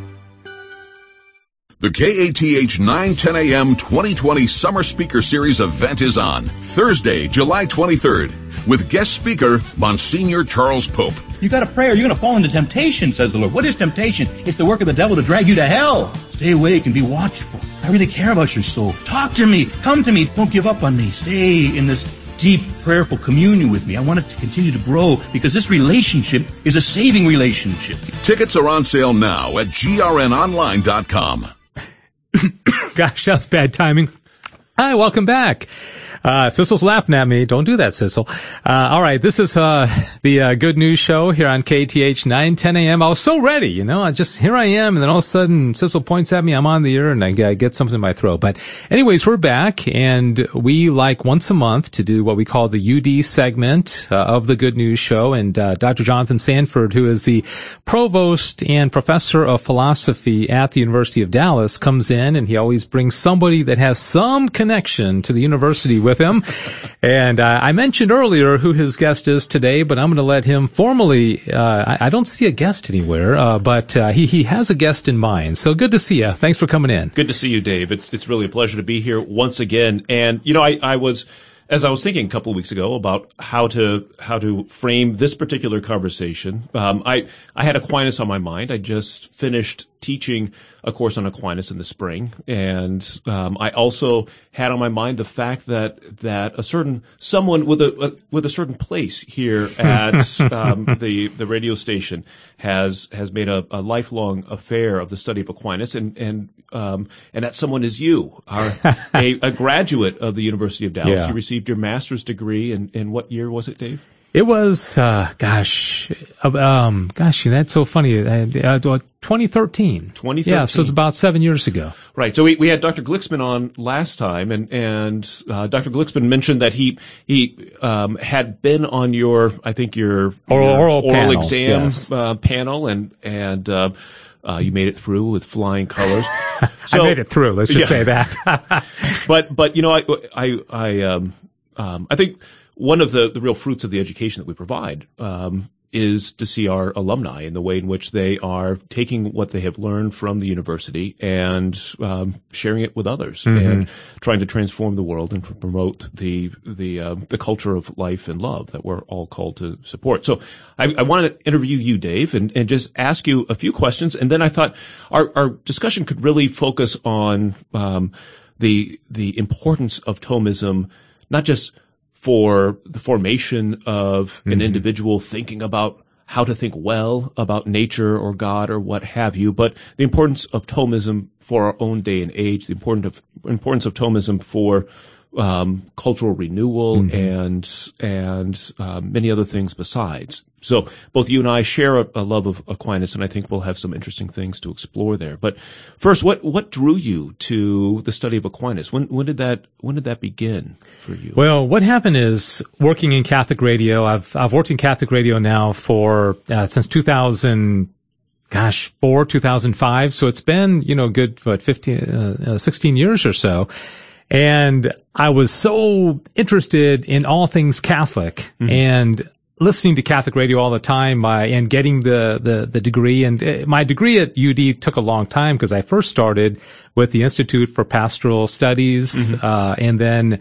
[SPEAKER 2] The KATH 910 AM 2020 Summer Speaker Series event is on Thursday, July 23rd with guest speaker Monsignor Charles Pope.
[SPEAKER 12] You got to pray or you're going to fall into temptation, says the Lord. What is temptation? It's the work of the devil to drag you to hell. Stay awake and be watchful. I really care about your soul. Talk to me. Come to me. Don't give up on me. Stay in this deep prayerful communion with me. I want it to continue to grow because this relationship is a saving relationship.
[SPEAKER 2] Tickets are on sale now at grnonline.com.
[SPEAKER 3] Gosh, that's bad timing. Hi, welcome back. Uh, Cecil's laughing at me. Don't do that, Cecil. Uh, all right, this is uh, the uh, Good News Show here on KATH 910 a.m. I was so ready, you know. I just here I am, and then all of a sudden Cecil points at me. I'm on the air, and I get something in my throat. But anyways, we're back, and we like once a month to do what we call the UD segment uh, of the Good News Show. And uh, Dr. Jonathan Sanford, who is the provost and professor of philosophy at the University of Dallas, comes in, and he always brings somebody that has some connection to the university with with him. And uh, I mentioned earlier who his guest is today, but I'm going to let him formally. Uh, I, I, don't see a guest anywhere, uh, but uh, he he has a guest in mind. So good to see you. Thanks for coming in.
[SPEAKER 13] Good to see you, Dave. It's it's really a pleasure to be here once again. And you know, I I was as I was thinking a couple of weeks ago about how to how to frame this particular conversation, um, I I had Aquinas on my mind. I just finished teaching a course on Aquinas in the spring, and um, I also had on my mind the fact that that a certain someone with a, a with a certain place here at um, the the radio station has has made a, a, lifelong affair of the study of Aquinas, and and um, and that someone is you, are a, a, graduate of the University of Dallas.
[SPEAKER 3] Yeah.
[SPEAKER 13] You received your master's degree, in, in what year was it, Dave?
[SPEAKER 3] It was, uh, gosh, um, gosh, that's so funny. Uh, 2013.
[SPEAKER 13] 2013.
[SPEAKER 3] Yeah, so it's about seven years ago.
[SPEAKER 13] Right. So we, we had Dr. Glicksman on last time, and and uh, Dr. Glicksman mentioned that he he um, had been on your, I think your
[SPEAKER 3] oral,
[SPEAKER 13] your
[SPEAKER 3] oral,
[SPEAKER 13] oral
[SPEAKER 3] panel,
[SPEAKER 13] exam
[SPEAKER 3] yes.
[SPEAKER 13] uh, panel, and and uh, uh, you made it through with flying colors.
[SPEAKER 3] So, I made it through. Let's just
[SPEAKER 13] yeah.
[SPEAKER 3] say that.
[SPEAKER 13] but but you know I I I um, um, I think one of the, the real fruits of the education that we provide um, is to see our alumni in the way in which they are taking what they have learned from the university and um, sharing it with others
[SPEAKER 3] mm-hmm.
[SPEAKER 13] and trying to transform the world and promote the the uh, the culture of life and love that we're all called to support. So I, I want to interview you, Dave, and, and just ask you a few questions, and then I thought our, our discussion could really focus on um, the the importance of Thomism, not just for the formation of
[SPEAKER 3] Mm-hmm.
[SPEAKER 13] an individual thinking about how to think well about nature or God or what have you, but the importance of Thomism for our own day and age, the importance of, importance of Thomism for um, cultural renewal
[SPEAKER 3] Mm-hmm.
[SPEAKER 13] and and um, many other things besides. So both you and I share a, a, love of Aquinas, and I think we'll have some interesting things to explore there. But first, what what drew you to the study of Aquinas? When when did that when did that begin for you?
[SPEAKER 3] Well, what happened is working in Catholic radio. I've I've worked in Catholic radio now for uh, since 2000 gosh, four, 2005. So it's been, you know, good, what, 15, uh, 16 years or so. And I was so interested in all things Catholic mm-hmm. and listening to Catholic radio all the time uh, and getting the, the, the degree. And uh, my degree at UD took a long time because I first started with the Institute for Pastoral Studies, mm-hmm. uh, and then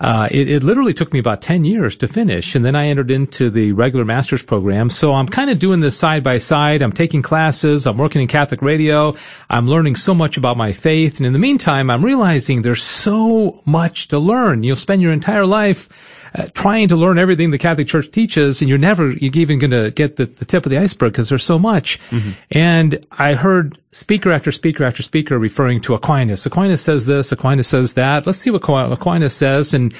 [SPEAKER 3] uh, it, it, literally took me about 10 years to finish. And then I entered into the regular master's program. So I'm kind of doing this side by side. I'm taking classes. I'm working in Catholic radio. I'm learning so much about my faith. And in the meantime, I'm realizing there's so much to learn. You'll spend your entire life uh, trying to learn everything the Catholic Church teaches, and you're never you're even going to get the, the tip of the iceberg because there's so much.
[SPEAKER 13] Mm-hmm.
[SPEAKER 3] And I heard speaker after speaker after speaker referring to Aquinas. Aquinas says this. Aquinas says that. Let's see what Aquinas says. And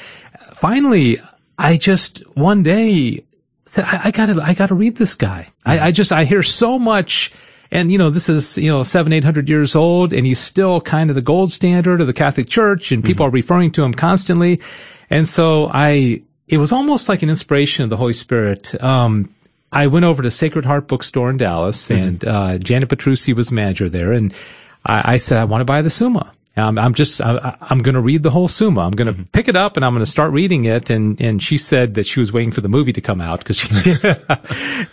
[SPEAKER 3] finally, I just one day said, I, I gotta I gotta read this guy. Mm-hmm. I, I just I hear so much. And you know, this is you know seven, eight hundred years old, and he's still kind of the gold standard of the Catholic Church, and people mm-hmm. are referring to him constantly. And so I, it was almost like an inspiration of the Holy Spirit. Um, I went over to Sacred Heart Bookstore in Dallas, mm-hmm. and uh, Janet Petrucci was manager there, and I, I said I want to buy the Summa. Um, I'm just, I, I'm going to read the whole Summa. I'm going to mm-hmm. pick it up and I'm going to start reading it. And, and she said that she was waiting for the movie to come out because she,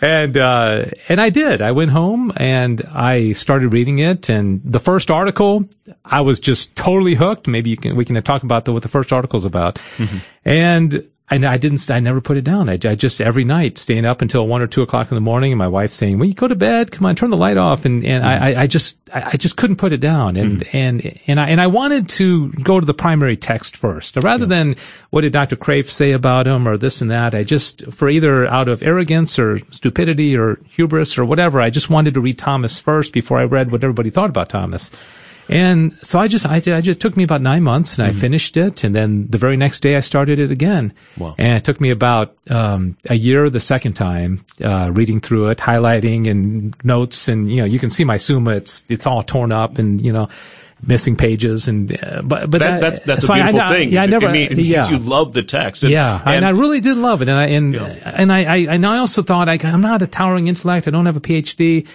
[SPEAKER 3] and, uh, and I did. I went home and I started reading it. And the first article, I was just totally hooked. Maybe you can, we can talk about the, what the first article's about.
[SPEAKER 13] Mm-hmm.
[SPEAKER 3] And I, I didn't, I never put it down. I, I just every night staying up until one or two o'clock in the morning, and my wife saying, "Well, you go to bed. Come on, turn the light off." And and mm-hmm. I, I just, I, just couldn't put it down. And mm-hmm. and and I and I wanted to go to the primary text first, rather yeah. than what did Dr. Kreeft say about him or this and that. I just, for either out of arrogance or stupidity or hubris or whatever, I just wanted to read Thomas first before I read what everybody thought about Thomas. And so I just, I, I just took me about nine months and mm-hmm. I finished it. And then the very next day I started it again. Wow. And it took me about, um, a year the second time, uh, reading through it, highlighting and notes. And, you know, you can see my Summa. It's, it's all torn up and, you know, missing pages and uh, but but
[SPEAKER 13] that, that's that's so a beautiful
[SPEAKER 3] I,
[SPEAKER 13] thing.
[SPEAKER 3] Yeah, I never.
[SPEAKER 13] It, mean, it
[SPEAKER 3] yeah.
[SPEAKER 13] you love the text.
[SPEAKER 3] And, yeah, and, and, I really did love it, and I and yeah. and I, I and I also thought I, I'm not a towering intellect. I don't have a PhD.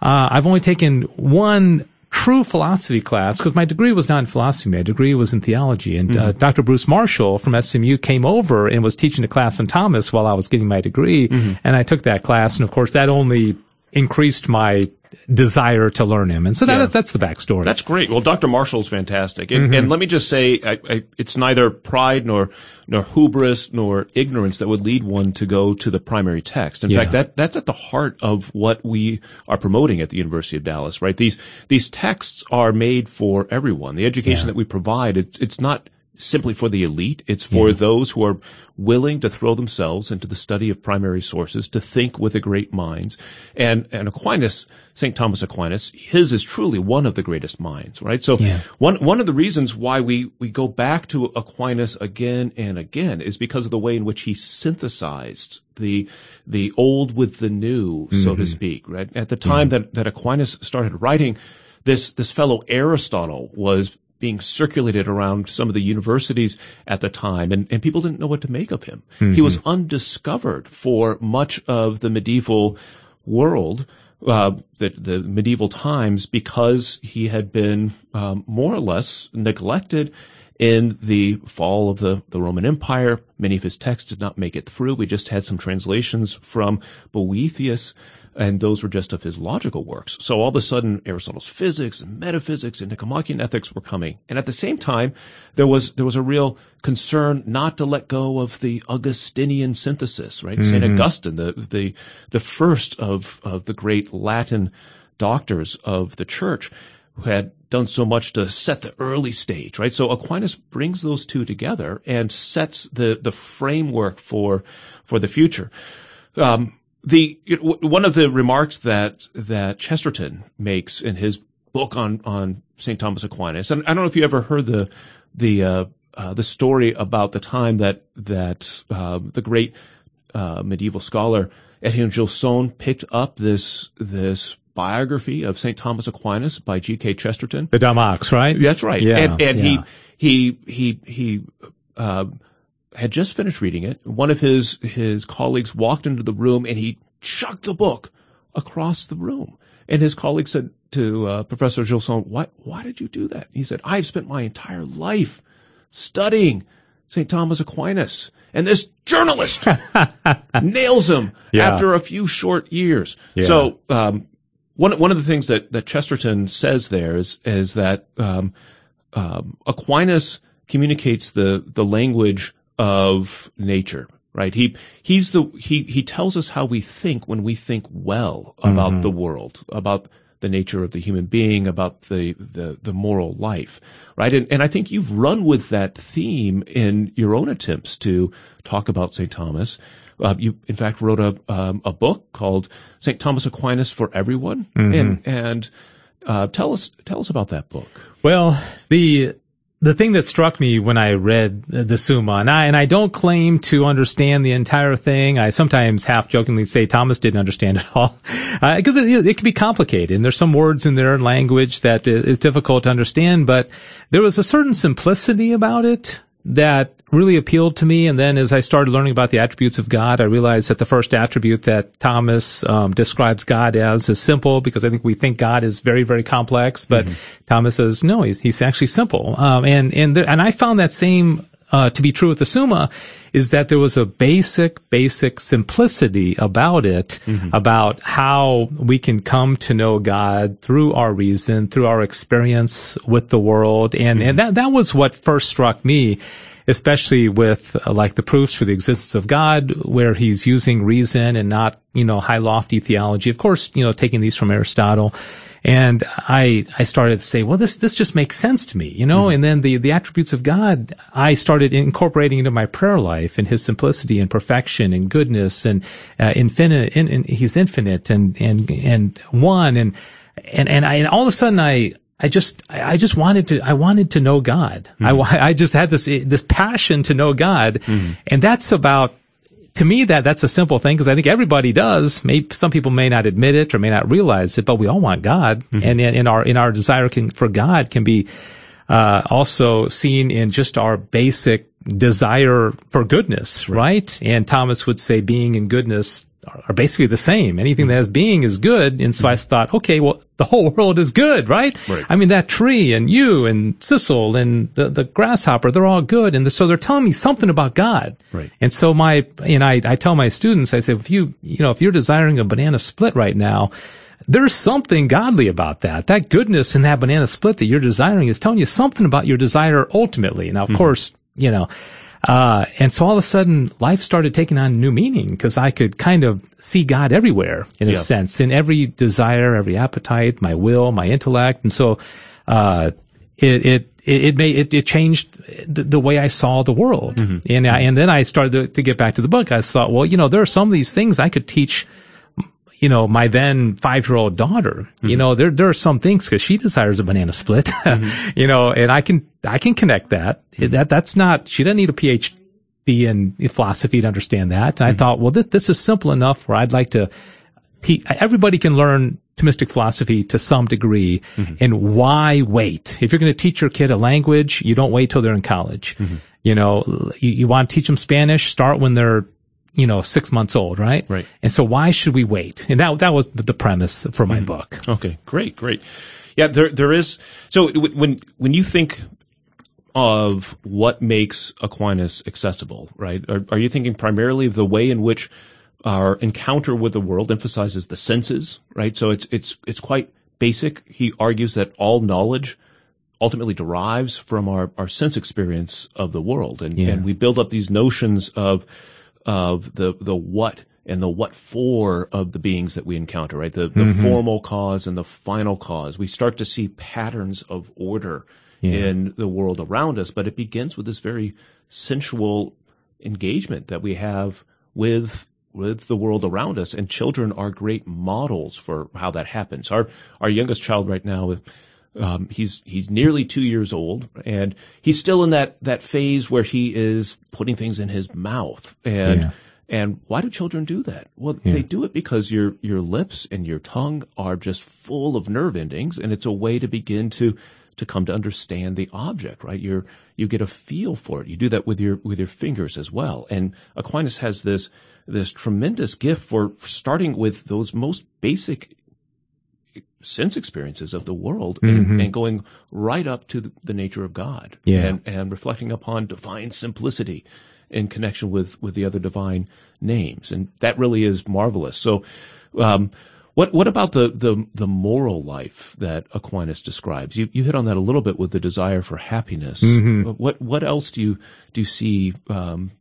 [SPEAKER 3] Uh, I've only taken one true philosophy class because my degree was not in philosophy. My degree was in theology. And uh, mm-hmm. uh, Dr. Bruce Marshall from SMU came over and was teaching a class on Thomas while I was getting my degree. Mm-hmm. And I took that class. And of course, that only increased my desire to learn him. And so that, yeah. that's, that's the backstory.
[SPEAKER 13] That's great. Well, Dr. Marshall's fantastic. And, mm-hmm. and let me just say, I, I, it's neither pride nor, nor hubris nor ignorance that would lead one to go to the primary text. In yeah. fact, that, that's at the heart of what we are promoting at the University of Dallas, right? These, these texts are made for everyone. The education yeah. that we provide, it's, it's not simply for the elite. It's for yeah. those who are willing to throw themselves into the study of primary sources, to think with the great minds. And, and Aquinas, St. Thomas Aquinas, his is truly one of the greatest minds, right? So yeah. one, one of the reasons why we, we go back to Aquinas again and again is because of the way in which he synthesized the, the old with the new, mm-hmm. so to mm-hmm. speak, right? At the time mm-hmm. that, that Aquinas started writing, this, this fellow Aristotle was being circulated around some of the universities at the time, and, and people didn't know what to make of him. Mm-hmm. He was undiscovered for much of the medieval world, uh, the, the medieval times, because he had been um, more or less neglected in the fall of the, the Roman Empire. Many of his texts did not make it through. We just had some translations from Boethius and those were just of his logical works. So all of a sudden, Aristotle's physics and metaphysics and Nicomachean ethics were coming. And at the same time, there was there was a real concern not to let go of the Augustinian synthesis, right? Mm-hmm. Saint Augustine, the the the first of of the great Latin doctors of the church, who had done so much to set the early stage, right? So Aquinas brings those two together and sets the the framework for for the future. Um, the one of the remarks that that Chesterton makes in his book on on St. Thomas Aquinas, and I don't know if you ever heard the the uh, uh, the story about the time that that uh, the great uh, medieval scholar Etienne Gilson picked up this this biography of St. Thomas Aquinas by G.K. Chesterton.
[SPEAKER 3] The Dumb-Ox, right?
[SPEAKER 13] That's right. Yeah, and, and yeah. he he he he uh, had just finished reading it. One of his his colleagues walked into the room and he chucked the book across the room. And his colleague said to uh, Professor Gilson, "Why why did you do that?" He said, "I've spent my entire life studying St. Thomas Aquinas, and this journalist nails him yeah. after a few short years." Yeah. So um, one one of the things that that Chesterton says there is is that um, um, Aquinas communicates the the language of nature, right? He he's the he he tells us how we think when we think well about mm-hmm. the world, about the nature of the human being, about the the, the moral life, right? And and I think you've run with that theme in your own attempts to talk about St. Thomas. Uh, you, in fact, wrote a um, a book called St. Thomas Aquinas for Everyone, mm-hmm. and and uh, tell us tell us about that book.
[SPEAKER 3] Well, the the thing that struck me when I read the Summa, and I, and I don't claim to understand the entire thing. I sometimes half jokingly say Thomas didn't understand it all, because uh, it, it can be complicated, and there's some words in there, language that is difficult to understand. But there was a certain simplicity about it that really appealed to me. And then as I started learning about the attributes of God, I realized that the first attribute that Thomas um, describes God as is simple because I think we think God is very, very complex, but mm-hmm. Thomas says, no, he's, he's actually simple. Um, and, and, and I found that same uh, to be true with the Summa is that there was a basic, basic simplicity about it, mm-hmm. about how we can come to know God through our reason, through our experience with the world. And, mm-hmm. and that, that was what first struck me especially with uh, like the proofs for the existence of God, where he's using reason and not, you know, high lofty theology. Of course, you know, taking these from Aristotle. And I, I started to say, well, this, this just makes sense to me, you know, mm-hmm. and then the, the attributes of God, I started incorporating into my prayer life and his simplicity and perfection and goodness and, uh, infinite, in, in, he's infinite and, and, and one and, and, and I, and all of a sudden I, I just, I just wanted to, I wanted to know God. Mm-hmm. I, I just had this, this passion to know God. Mm-hmm. And that's about to me that that's a simple thing because I think everybody does. Maybe some people may not admit it or may not realize it, but we all want God, mm-hmm. and in, our in our desire can, for God can be uh, also seen in just our basic desire for goodness, right. right? And Thomas would say being in goodness are basically the same. Anything that has being is good. And so I thought, okay, well, the whole world is good, right? right? I mean, that tree and you and Cecil and the, the grasshopper, they're all good. And so they're telling me something about God.
[SPEAKER 13] Right.
[SPEAKER 3] And so my, and I, I tell my students, I say, if you, you know, if you're desiring a banana split right now, there's something godly about that. That goodness in that banana split that you're desiring is telling you something about your desire ultimately. Now, of mm-hmm. course, you know, uh, and so all of a sudden life started taking on new meaning because I could kind of see God everywhere in a yeah. sense, in every desire, every appetite, my will, my intellect. And so, uh, it, it, it, made, it, it changed the, the, way I saw the world. Mm-hmm. And I, and then I started to, to get back to the book. I thought, well, you know, there are some of these things I could teach you know, my then five-year-old daughter, mm-hmm. you know, there, there are some things because she desires a banana split, mm-hmm. you know, and I can, I can connect that. Mm-hmm. That, that's not, she doesn't need a PhD in philosophy to understand that. And I mm-hmm. thought, well, this, this is simple enough where I'd like to teach, everybody can learn Thomistic philosophy to some degree. Mm-hmm. And why wait? If you're going to teach your kid a language, you don't wait till they're in college. Mm-hmm. You know, you, you want to teach them Spanish, start when they're you know, six months old, right?
[SPEAKER 13] Right.
[SPEAKER 3] And so why should we wait? And that that was the premise for my mm-hmm. book.
[SPEAKER 13] Okay, great, great. Yeah, there there is. So when when you think of what makes Aquinas accessible, right? Are, are you thinking primarily of the way in which our encounter with the world emphasizes the senses, right? So it's it's it's quite basic. He argues that all knowledge ultimately derives from our, our sense experience of the world, and, yeah. and we build up these notions of of the the what and the what for of the beings that we encounter, right? The the mm-hmm. formal cause and the final cause. We start to see patterns of order yeah. in the world around us, but it begins with this very sensual engagement that we have with with the world around us and children are great models for how that happens. Our our youngest child right now um, he's he's nearly two years old, and he's still in that that phase where he is putting things in his mouth. And yeah. and why do children do that? Well, yeah. they do it because your your lips and your tongue are just full of nerve endings, and it's a way to begin to to come to understand the object, right? You're you get a feel for it. You do that with your with your fingers as well. And Aquinas has this this tremendous gift for starting with those most basic sense experiences of the world mm-hmm. and, and, going right up to the, the nature of God
[SPEAKER 3] yeah.
[SPEAKER 13] and, and reflecting upon divine simplicity in connection with, with the other divine names. And that really is marvelous. So, um, what what about the, the, the moral life that Aquinas describes? You you hit on that a little bit with the desire for happiness.
[SPEAKER 3] Mm-hmm.
[SPEAKER 13] What what else do you do you see um,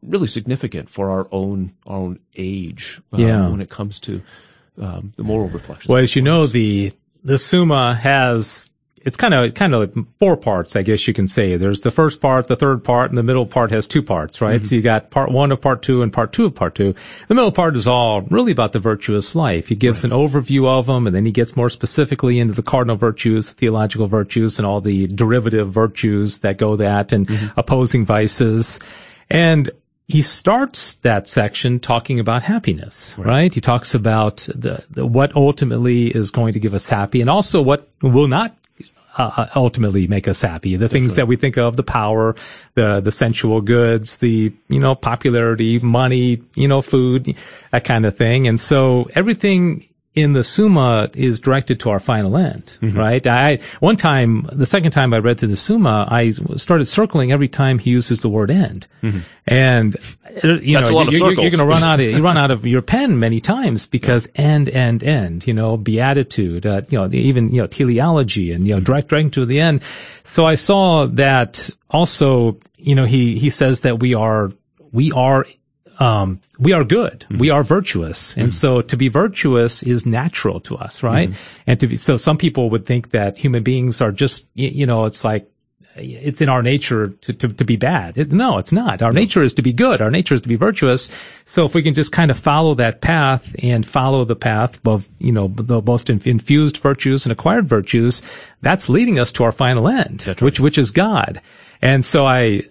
[SPEAKER 13] really significant for our own our own age uh,
[SPEAKER 3] yeah.
[SPEAKER 13] when it comes to um, the moral reflection.
[SPEAKER 3] Well, as you know, the the Summa has it's kind of kind of like four parts, I guess you can say. There's the first part, the third part, and the middle part has two parts, right? Mm-hmm. So you got part one of part two and part two of part two. The middle part is all really about the virtuous life. He gives right. an overview of them, and then he gets more specifically into the cardinal virtues, the theological virtues, and all the derivative virtues that go that, and mm-hmm. opposing vices. And he starts that section talking about happiness, right? right? He talks about the, the, what ultimately is going to give us happy and also what will not uh, uh ultimately make us happy. The Definitely. things that we think of, the power, the, the sensual goods, the, you know, popularity, money, you know, food, that kind of thing. And so everything in the Summa is directed to our final end, mm-hmm. right? I one time, the second time I read through the Summa, I started circling every time he uses the word end,
[SPEAKER 13] mm-hmm.
[SPEAKER 3] and uh, you
[SPEAKER 13] That's
[SPEAKER 3] know
[SPEAKER 13] you're, you're
[SPEAKER 3] going to run out of you run out of your pen many times because yeah. end, end, end. You know, beatitude, uh, you know, even you know teleology and you know mm-hmm. direct, direct to the end So I saw that also, you know, he, he says that we are, we are, um, we are good. Mm-hmm. We are virtuous. And mm-hmm. so to be virtuous is natural to us, right? Mm-hmm. And to be, so some people would think that human beings are just, you know, it's like, it's in our nature to, to, to be bad. It, no, it's not. Our no. nature is to be good. Our nature is to be virtuous. So if we can just kind of follow that path and follow the path of, you know, the most infused virtues and acquired virtues, that's leading us to our final end, right. which, which is God. And so I,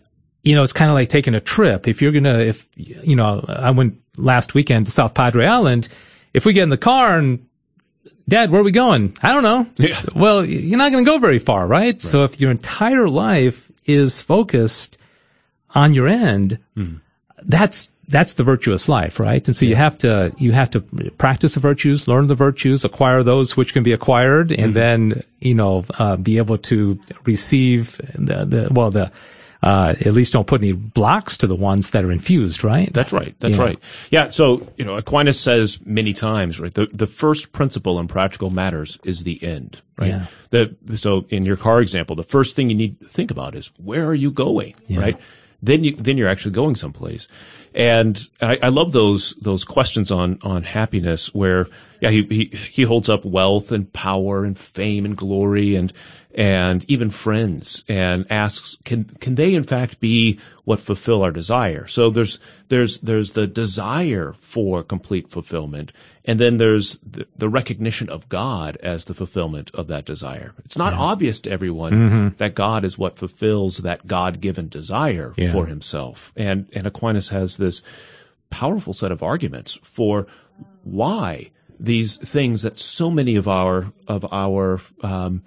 [SPEAKER 3] you know, it's kind of like taking a trip. If you're going to, if, you know, I went last weekend to South Padre Island. If we get in the car and Dad, where are we going? I don't know. Yeah. Well, you're not going to go very far, right? right? So if your entire life is focused on your end, mm. that's that's the virtuous life, right? And so yeah. you have to you have to practice the virtues, learn the virtues, acquire those which can be acquired, and mm-hmm. then you know uh, be able to receive the, the well the uh, at least don't put any blocks to the ones that are infused, right?
[SPEAKER 13] That's right. That's yeah. right. Yeah. So, you know, Aquinas says many times, right? The, the first principle in practical matters is the end, right? Yeah. The, so in your car example, the first thing you need to think about is where are you going, yeah. right? Then you, then you're actually going someplace. And I, I love those, those questions on, on happiness where, yeah, he, he, he holds up wealth and power and fame and glory and, and even friends and asks, can, can they in fact be what fulfill our desire? So there's, there's, there's the desire for complete fulfillment. And then there's the, the recognition of God as the fulfillment of that desire. It's not yeah. obvious to everyone mm-hmm. that God is what fulfills that God-given desire yeah. for himself. And, and Aquinas has this powerful set of arguments for why these things that so many of our, of our, um,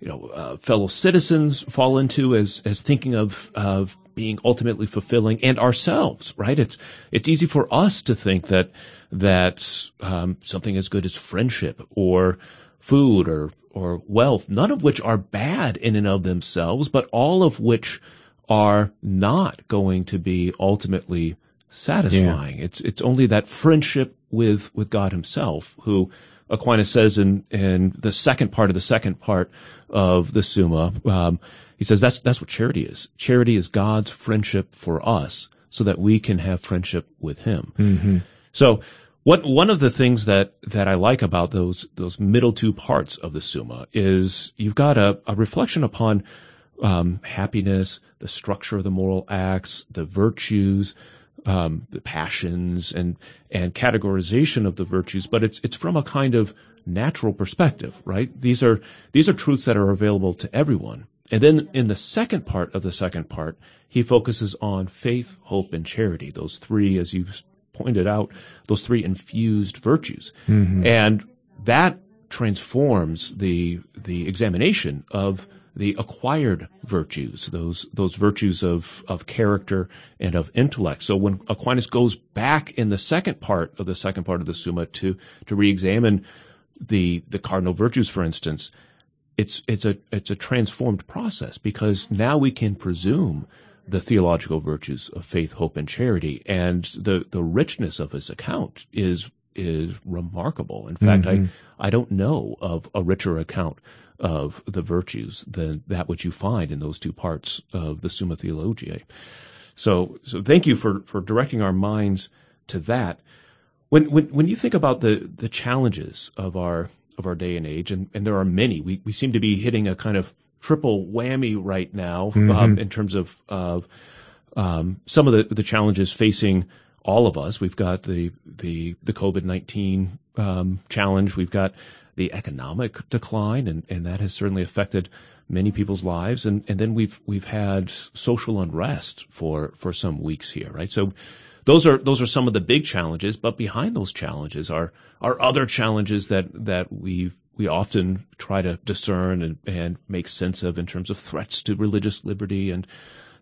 [SPEAKER 13] you know, uh, fellow citizens fall into as, as thinking of, of being ultimately fulfilling and ourselves, right? It's, it's easy for us to think that, that, um, something as good as friendship or food or, or wealth, none of which are bad in and of themselves, but all of which are not going to be ultimately satisfying. Yeah. It's, it's only that friendship with, with God himself who, Aquinas says in, in the second part of the second part of the Summa, um, he says that's, that's what charity is. Charity is God's friendship for us so that we can have friendship with Him. Mm-hmm. So, what, one of the things that, that I like about those, those middle two parts of the Summa is you've got a, a reflection upon, um, happiness, the structure of the moral acts, the virtues, um, the passions and and categorization of the virtues, but it's it's from a kind of natural perspective, right? These are these are truths that are available to everyone. And then in the second part of the second part, he focuses on faith, hope, and charity. Those three, as you pointed out, those three infused virtues, mm-hmm. and that transforms the the examination of the acquired virtues, those those virtues of of character and of intellect. So when Aquinas goes back in the second part of the second part of the Summa to to re-examine the the cardinal virtues, for instance, it's it's a it's a transformed process because now we can presume the theological virtues of faith, hope, and charity, and the the richness of his account is is remarkable. In fact, mm-hmm. I I don't know of a richer account of the virtues than that which you find in those two parts of the Summa Theologiae. So, so thank you for, for directing our minds to that. When, when, when you think about the, the challenges of our, of our day and age, and, and there are many, we, we seem to be hitting a kind of triple whammy right now, mm-hmm. um, in terms of, of, um, some of the, the challenges facing all of us. We've got the, the, the COVID-19, um, challenge. We've got the economic decline, and, and that has certainly affected many people's lives. And, and then we've we've had social unrest for for some weeks here, right? So those are those are some of the big challenges. But behind those challenges are are other challenges that that we we often try to discern and, and make sense of in terms of threats to religious liberty and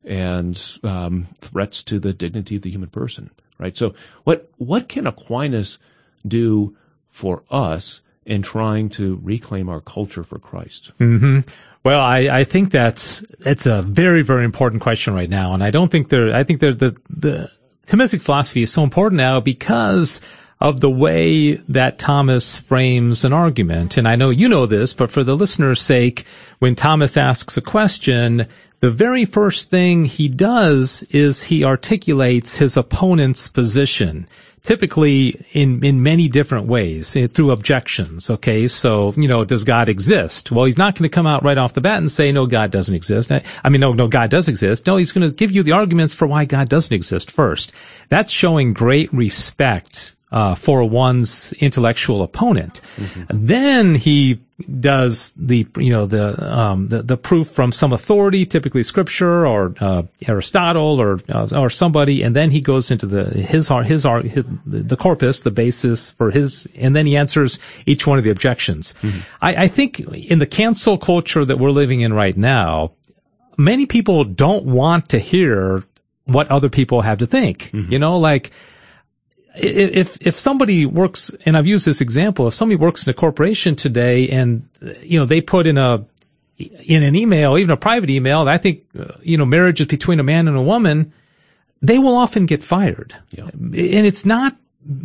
[SPEAKER 13] and um, threats to the dignity of the human person, right? So what what can Aquinas do for us in trying to reclaim our culture for Christ?
[SPEAKER 3] Mm-hmm. Well, I, I think that's it's a very very important question right now, and I don't think there. I think that the the Thomistic philosophy is so important now because of the way that Thomas frames an argument. And I know you know this, but for the listener's sake, when Thomas asks a question, the very first thing he does is he articulates his opponent's position typically in in many different ways eh, through objections okay? So you know does god exist? Well he's not going to come out right off the bat and say no god doesn't exist. I mean no no god does exist. No he's going to give you the arguments for why god doesn't exist first. That's showing great respect uh, for one's intellectual opponent. Mm-hmm. Then he does the you know the um, the, the proof from some authority, typically Scripture or uh, Aristotle or uh, or somebody, and then he goes into the his his, his the corpus, the basis for his, and then he answers each one of the objections. Mm-hmm. I, I think in the cancel culture that we're living in right now, many people don't want to hear what other people have to think. Mm-hmm. You know, like if if somebody works, and I've used this example, if somebody works in a corporation today, and you know they put in a in an email, even a private email, and I think you know marriage is between a man and a woman, they will often get fired, yeah. and it's not.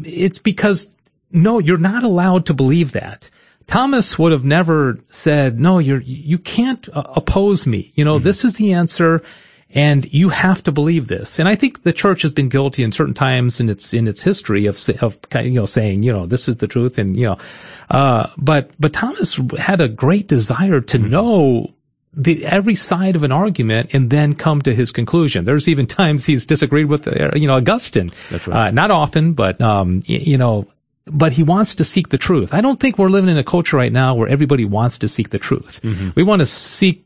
[SPEAKER 3] It's because no, you're not allowed to believe that. Thomas would have never said, no, you're, you can't uh, oppose me. You know, mm-hmm. this is the answer and you have to believe this. And I think the church has been guilty in certain times in its in its history of of you know saying you know this is the truth and you know, uh, but but Thomas had a great desire to mm-hmm. know the, every side of an argument and then come to his conclusion. There's even times he's disagreed with, uh, you know, Augustine.
[SPEAKER 13] That's right.
[SPEAKER 3] Uh, not often, but, um, y- you know, but he wants to seek the truth. I don't think we're living in a culture right now where everybody wants to seek the truth. Mm-hmm. We want to seek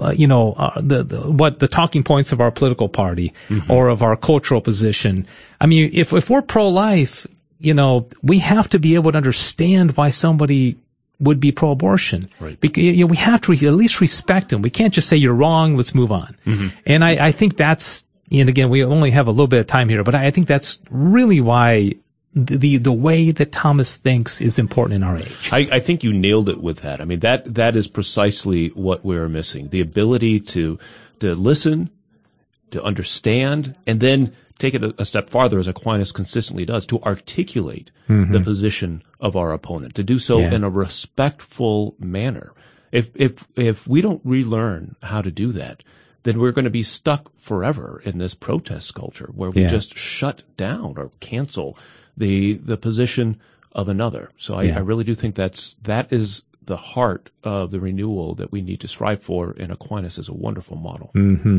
[SPEAKER 3] uh, you know, uh, the, the, what the talking points of our political party mm-hmm. or of our cultural position. I mean, if if we're pro-life, you know, we have to be able to understand why somebody would be pro-abortion.
[SPEAKER 13] Right.
[SPEAKER 3] Because you know, we have to re- at least respect them. We can't just say you're wrong. Let's move on. Mm-hmm. And I, I think that's and again, we only have a little bit of time here, but I think that's really why the the way that Thomas thinks is important in our age.
[SPEAKER 13] I, I, think you nailed it with that. I mean that that is precisely what we're missing: the ability to to listen, to understand, and then take it a, a step farther, as Aquinas consistently does, to articulate mm-hmm. the position of our opponent, to do so yeah. in a respectful manner. If if if we don't relearn how to do that, then we're going to be stuck forever in this protest culture where we yeah. just shut down or cancel the the position of another. So I, yeah. I really do think that's that is the heart of the renewal that we need to strive for, and Aquinas is a wonderful model.
[SPEAKER 3] Mm-hmm.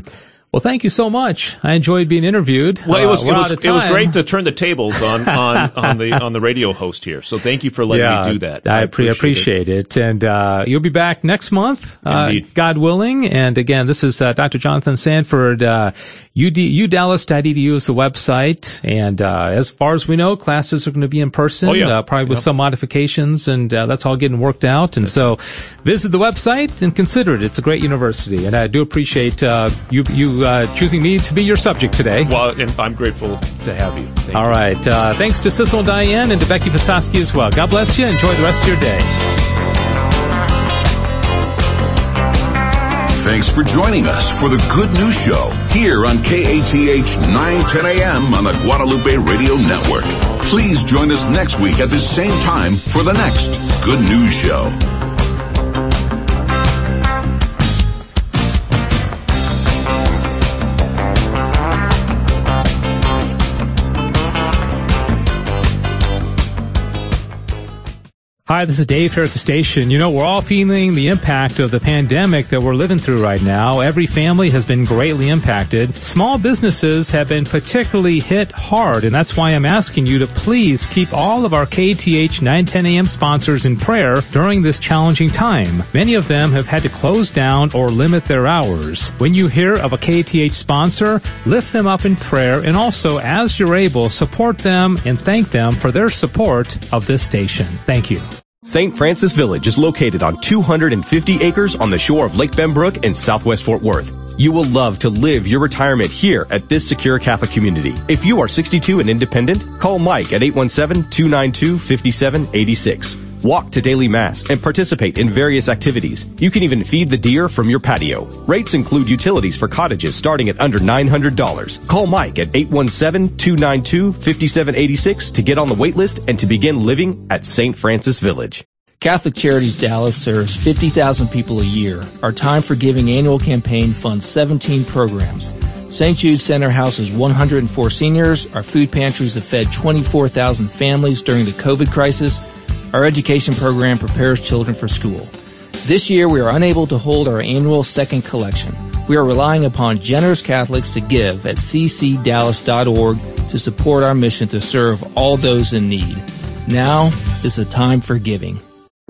[SPEAKER 3] Well, thank you so much. I enjoyed being interviewed.
[SPEAKER 13] Well, it was, uh, it, was it was great to turn the tables on, on, on the on the radio host here. So thank you for letting
[SPEAKER 3] yeah,
[SPEAKER 13] me do that.
[SPEAKER 3] I, I appreciate, appreciate it. it. And uh, you'll be back next month,
[SPEAKER 13] uh,
[SPEAKER 3] God willing. And again, this is uh, Dr. Jonathan Sanford. Uh, UD, udallas.edu is the website. And uh, as far as we know, classes are going to be in person,
[SPEAKER 13] oh, yeah.
[SPEAKER 3] uh, probably with some modifications, and uh, that's all getting worked out. And so visit the website and consider it. It's a great university. And I do appreciate uh, you, you uh, choosing me to be your subject today.
[SPEAKER 13] Well, and I'm grateful to have you. Thank
[SPEAKER 3] all
[SPEAKER 13] you.
[SPEAKER 3] right. Uh, thanks to Cecil Diane and to Becky Visosky as well. God bless you. Enjoy the rest of your day.
[SPEAKER 2] Thanks for joining us for the Good News Show here on KATH 910 AM on the Guadalupe Radio Network. Please join us next week at the same time for the next Good News Show.
[SPEAKER 3] Hi, this is Dave here at the station. You know, we're all feeling the impact of the pandemic that we're living through right now. Every family has been greatly impacted. Small businesses have been particularly hit hard, and that's why I'm asking you to please keep all of our KATH 910 AM sponsors in prayer during this challenging time. Many of them have had to close down or limit their hours. When you hear of a KATH sponsor, lift them up in prayer and also, as you're able, support them and thank them for their support of this station. Thank you.
[SPEAKER 14] St. Francis Village is located on 250 acres on the shore of Lake Benbrook in southwest Fort Worth. You will love to live your retirement here at this secure Catholic community. If you are 62 and independent, call Mike at 817-292-5786. Walk to daily mass and participate in various activities. You can even feed the deer from your patio. Rates include utilities for cottages starting at under $900. Call Mike at 817-292-5786 to get on the wait list and to begin living at St. Francis Village.
[SPEAKER 15] Catholic Charities Dallas serves 50,000 people a year. Our Time for Giving annual campaign funds 17 programs. St. Jude Center houses 104 seniors. Our food pantries have fed 24,000 families during the COVID crisis. Our education program prepares children for school. This year we are unable to hold our annual second collection. We are relying upon generous Catholics to give at ccdallas.org to support our mission to serve all those in need. Now is the time for giving.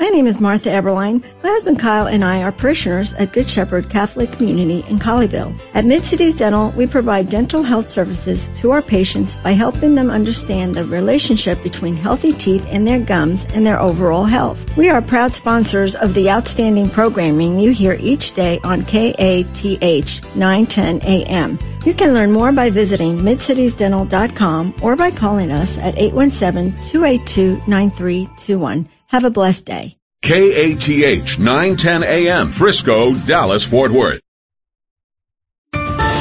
[SPEAKER 16] My name is Martha Eberline. My husband Kyle and I are parishioners at Good Shepherd Catholic Community in Colleyville. At Mid-Cities Dental, we provide dental health services to our patients by helping them understand the relationship between healthy teeth and their gums and their overall health. We are proud sponsors of the outstanding programming you hear each day on KATH 910 AM. You can learn more by visiting midcitiesdental.com or by calling us at 817-282-9321. Have a blessed day.
[SPEAKER 2] KATH 910 AM, Frisco, Dallas, Fort Worth.